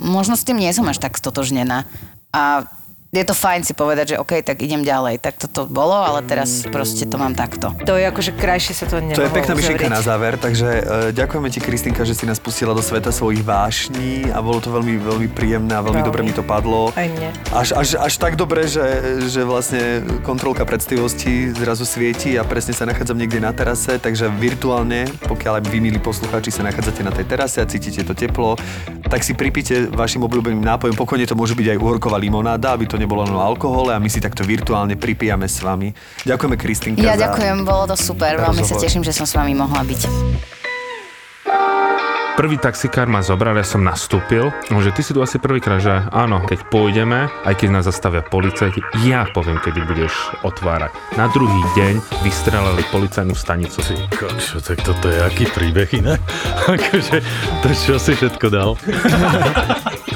možno s tým nie som až tak stotožnená. A je to fajn si povedať, že OK, tak idem ďalej. Tak toto bolo, ale teraz proste to mám takto. To je akože krajšie sa to nemohlo To je pekná myšlienka na záver, takže uh, ďakujeme ti, Kristinka, že si nás pustila do sveta svojich vášní a bolo to veľmi, veľmi príjemné a veľmi Veľmi. dobre mi to padlo. Aj mne. Až, až, až tak dobre, že, že vlastne kontrolka predstivosti zrazu svieti a presne sa nachádzam niekde na terase, takže virtuálne, pokiaľ aj vy, milí poslucháči, sa nachádzate na tej terase a cítite to teplo, tak si pripite vašim obľúbeným nápojom. Pokojne to môže byť aj uhorková limonáda, aby to nebolo len o alkohole a my si takto virtuálne pripijame s vami. Ďakujeme, Kristinka. Ja za- ďakujem, bolo to super. Veľmi sa teším, že som s vami mohla byť. prvý taxikár ma zobral, ja som nastúpil, no, že ty si tu asi prvýkrát, že áno, keď pôjdeme, aj keď nás zastavia policajti, ja poviem, kedy budeš otvárať. Na druhý deň vystrelali policajnú stanicu. Ty kokšo, tak toto je aký príbeh iné? akože, to čo si všetko dal?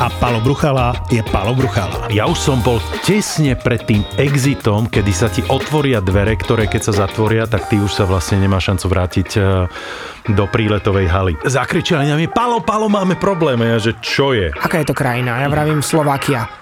a Palo Bruchala je Palo Bruchala. Ja už som bol tesne pred tým exitom, kedy sa ti otvoria dvere, ktoré keď sa zatvoria, tak ty už sa vlastne nemá šancu vrátiť eh, do príletovej haly. Zakričali na mňa, Palo, Palo, máme problém. A ja, že čo je? Aká je to krajina? Ja vravím Slovakia.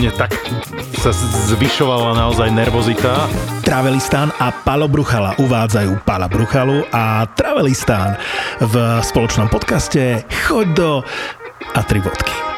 mne tak sa zvyšovala naozaj nervozita. Travelistán a Palo Bruchala uvádzajú Pala Bruchalu a Travelistán v spoločnom podcaste Choď do a tri bodky.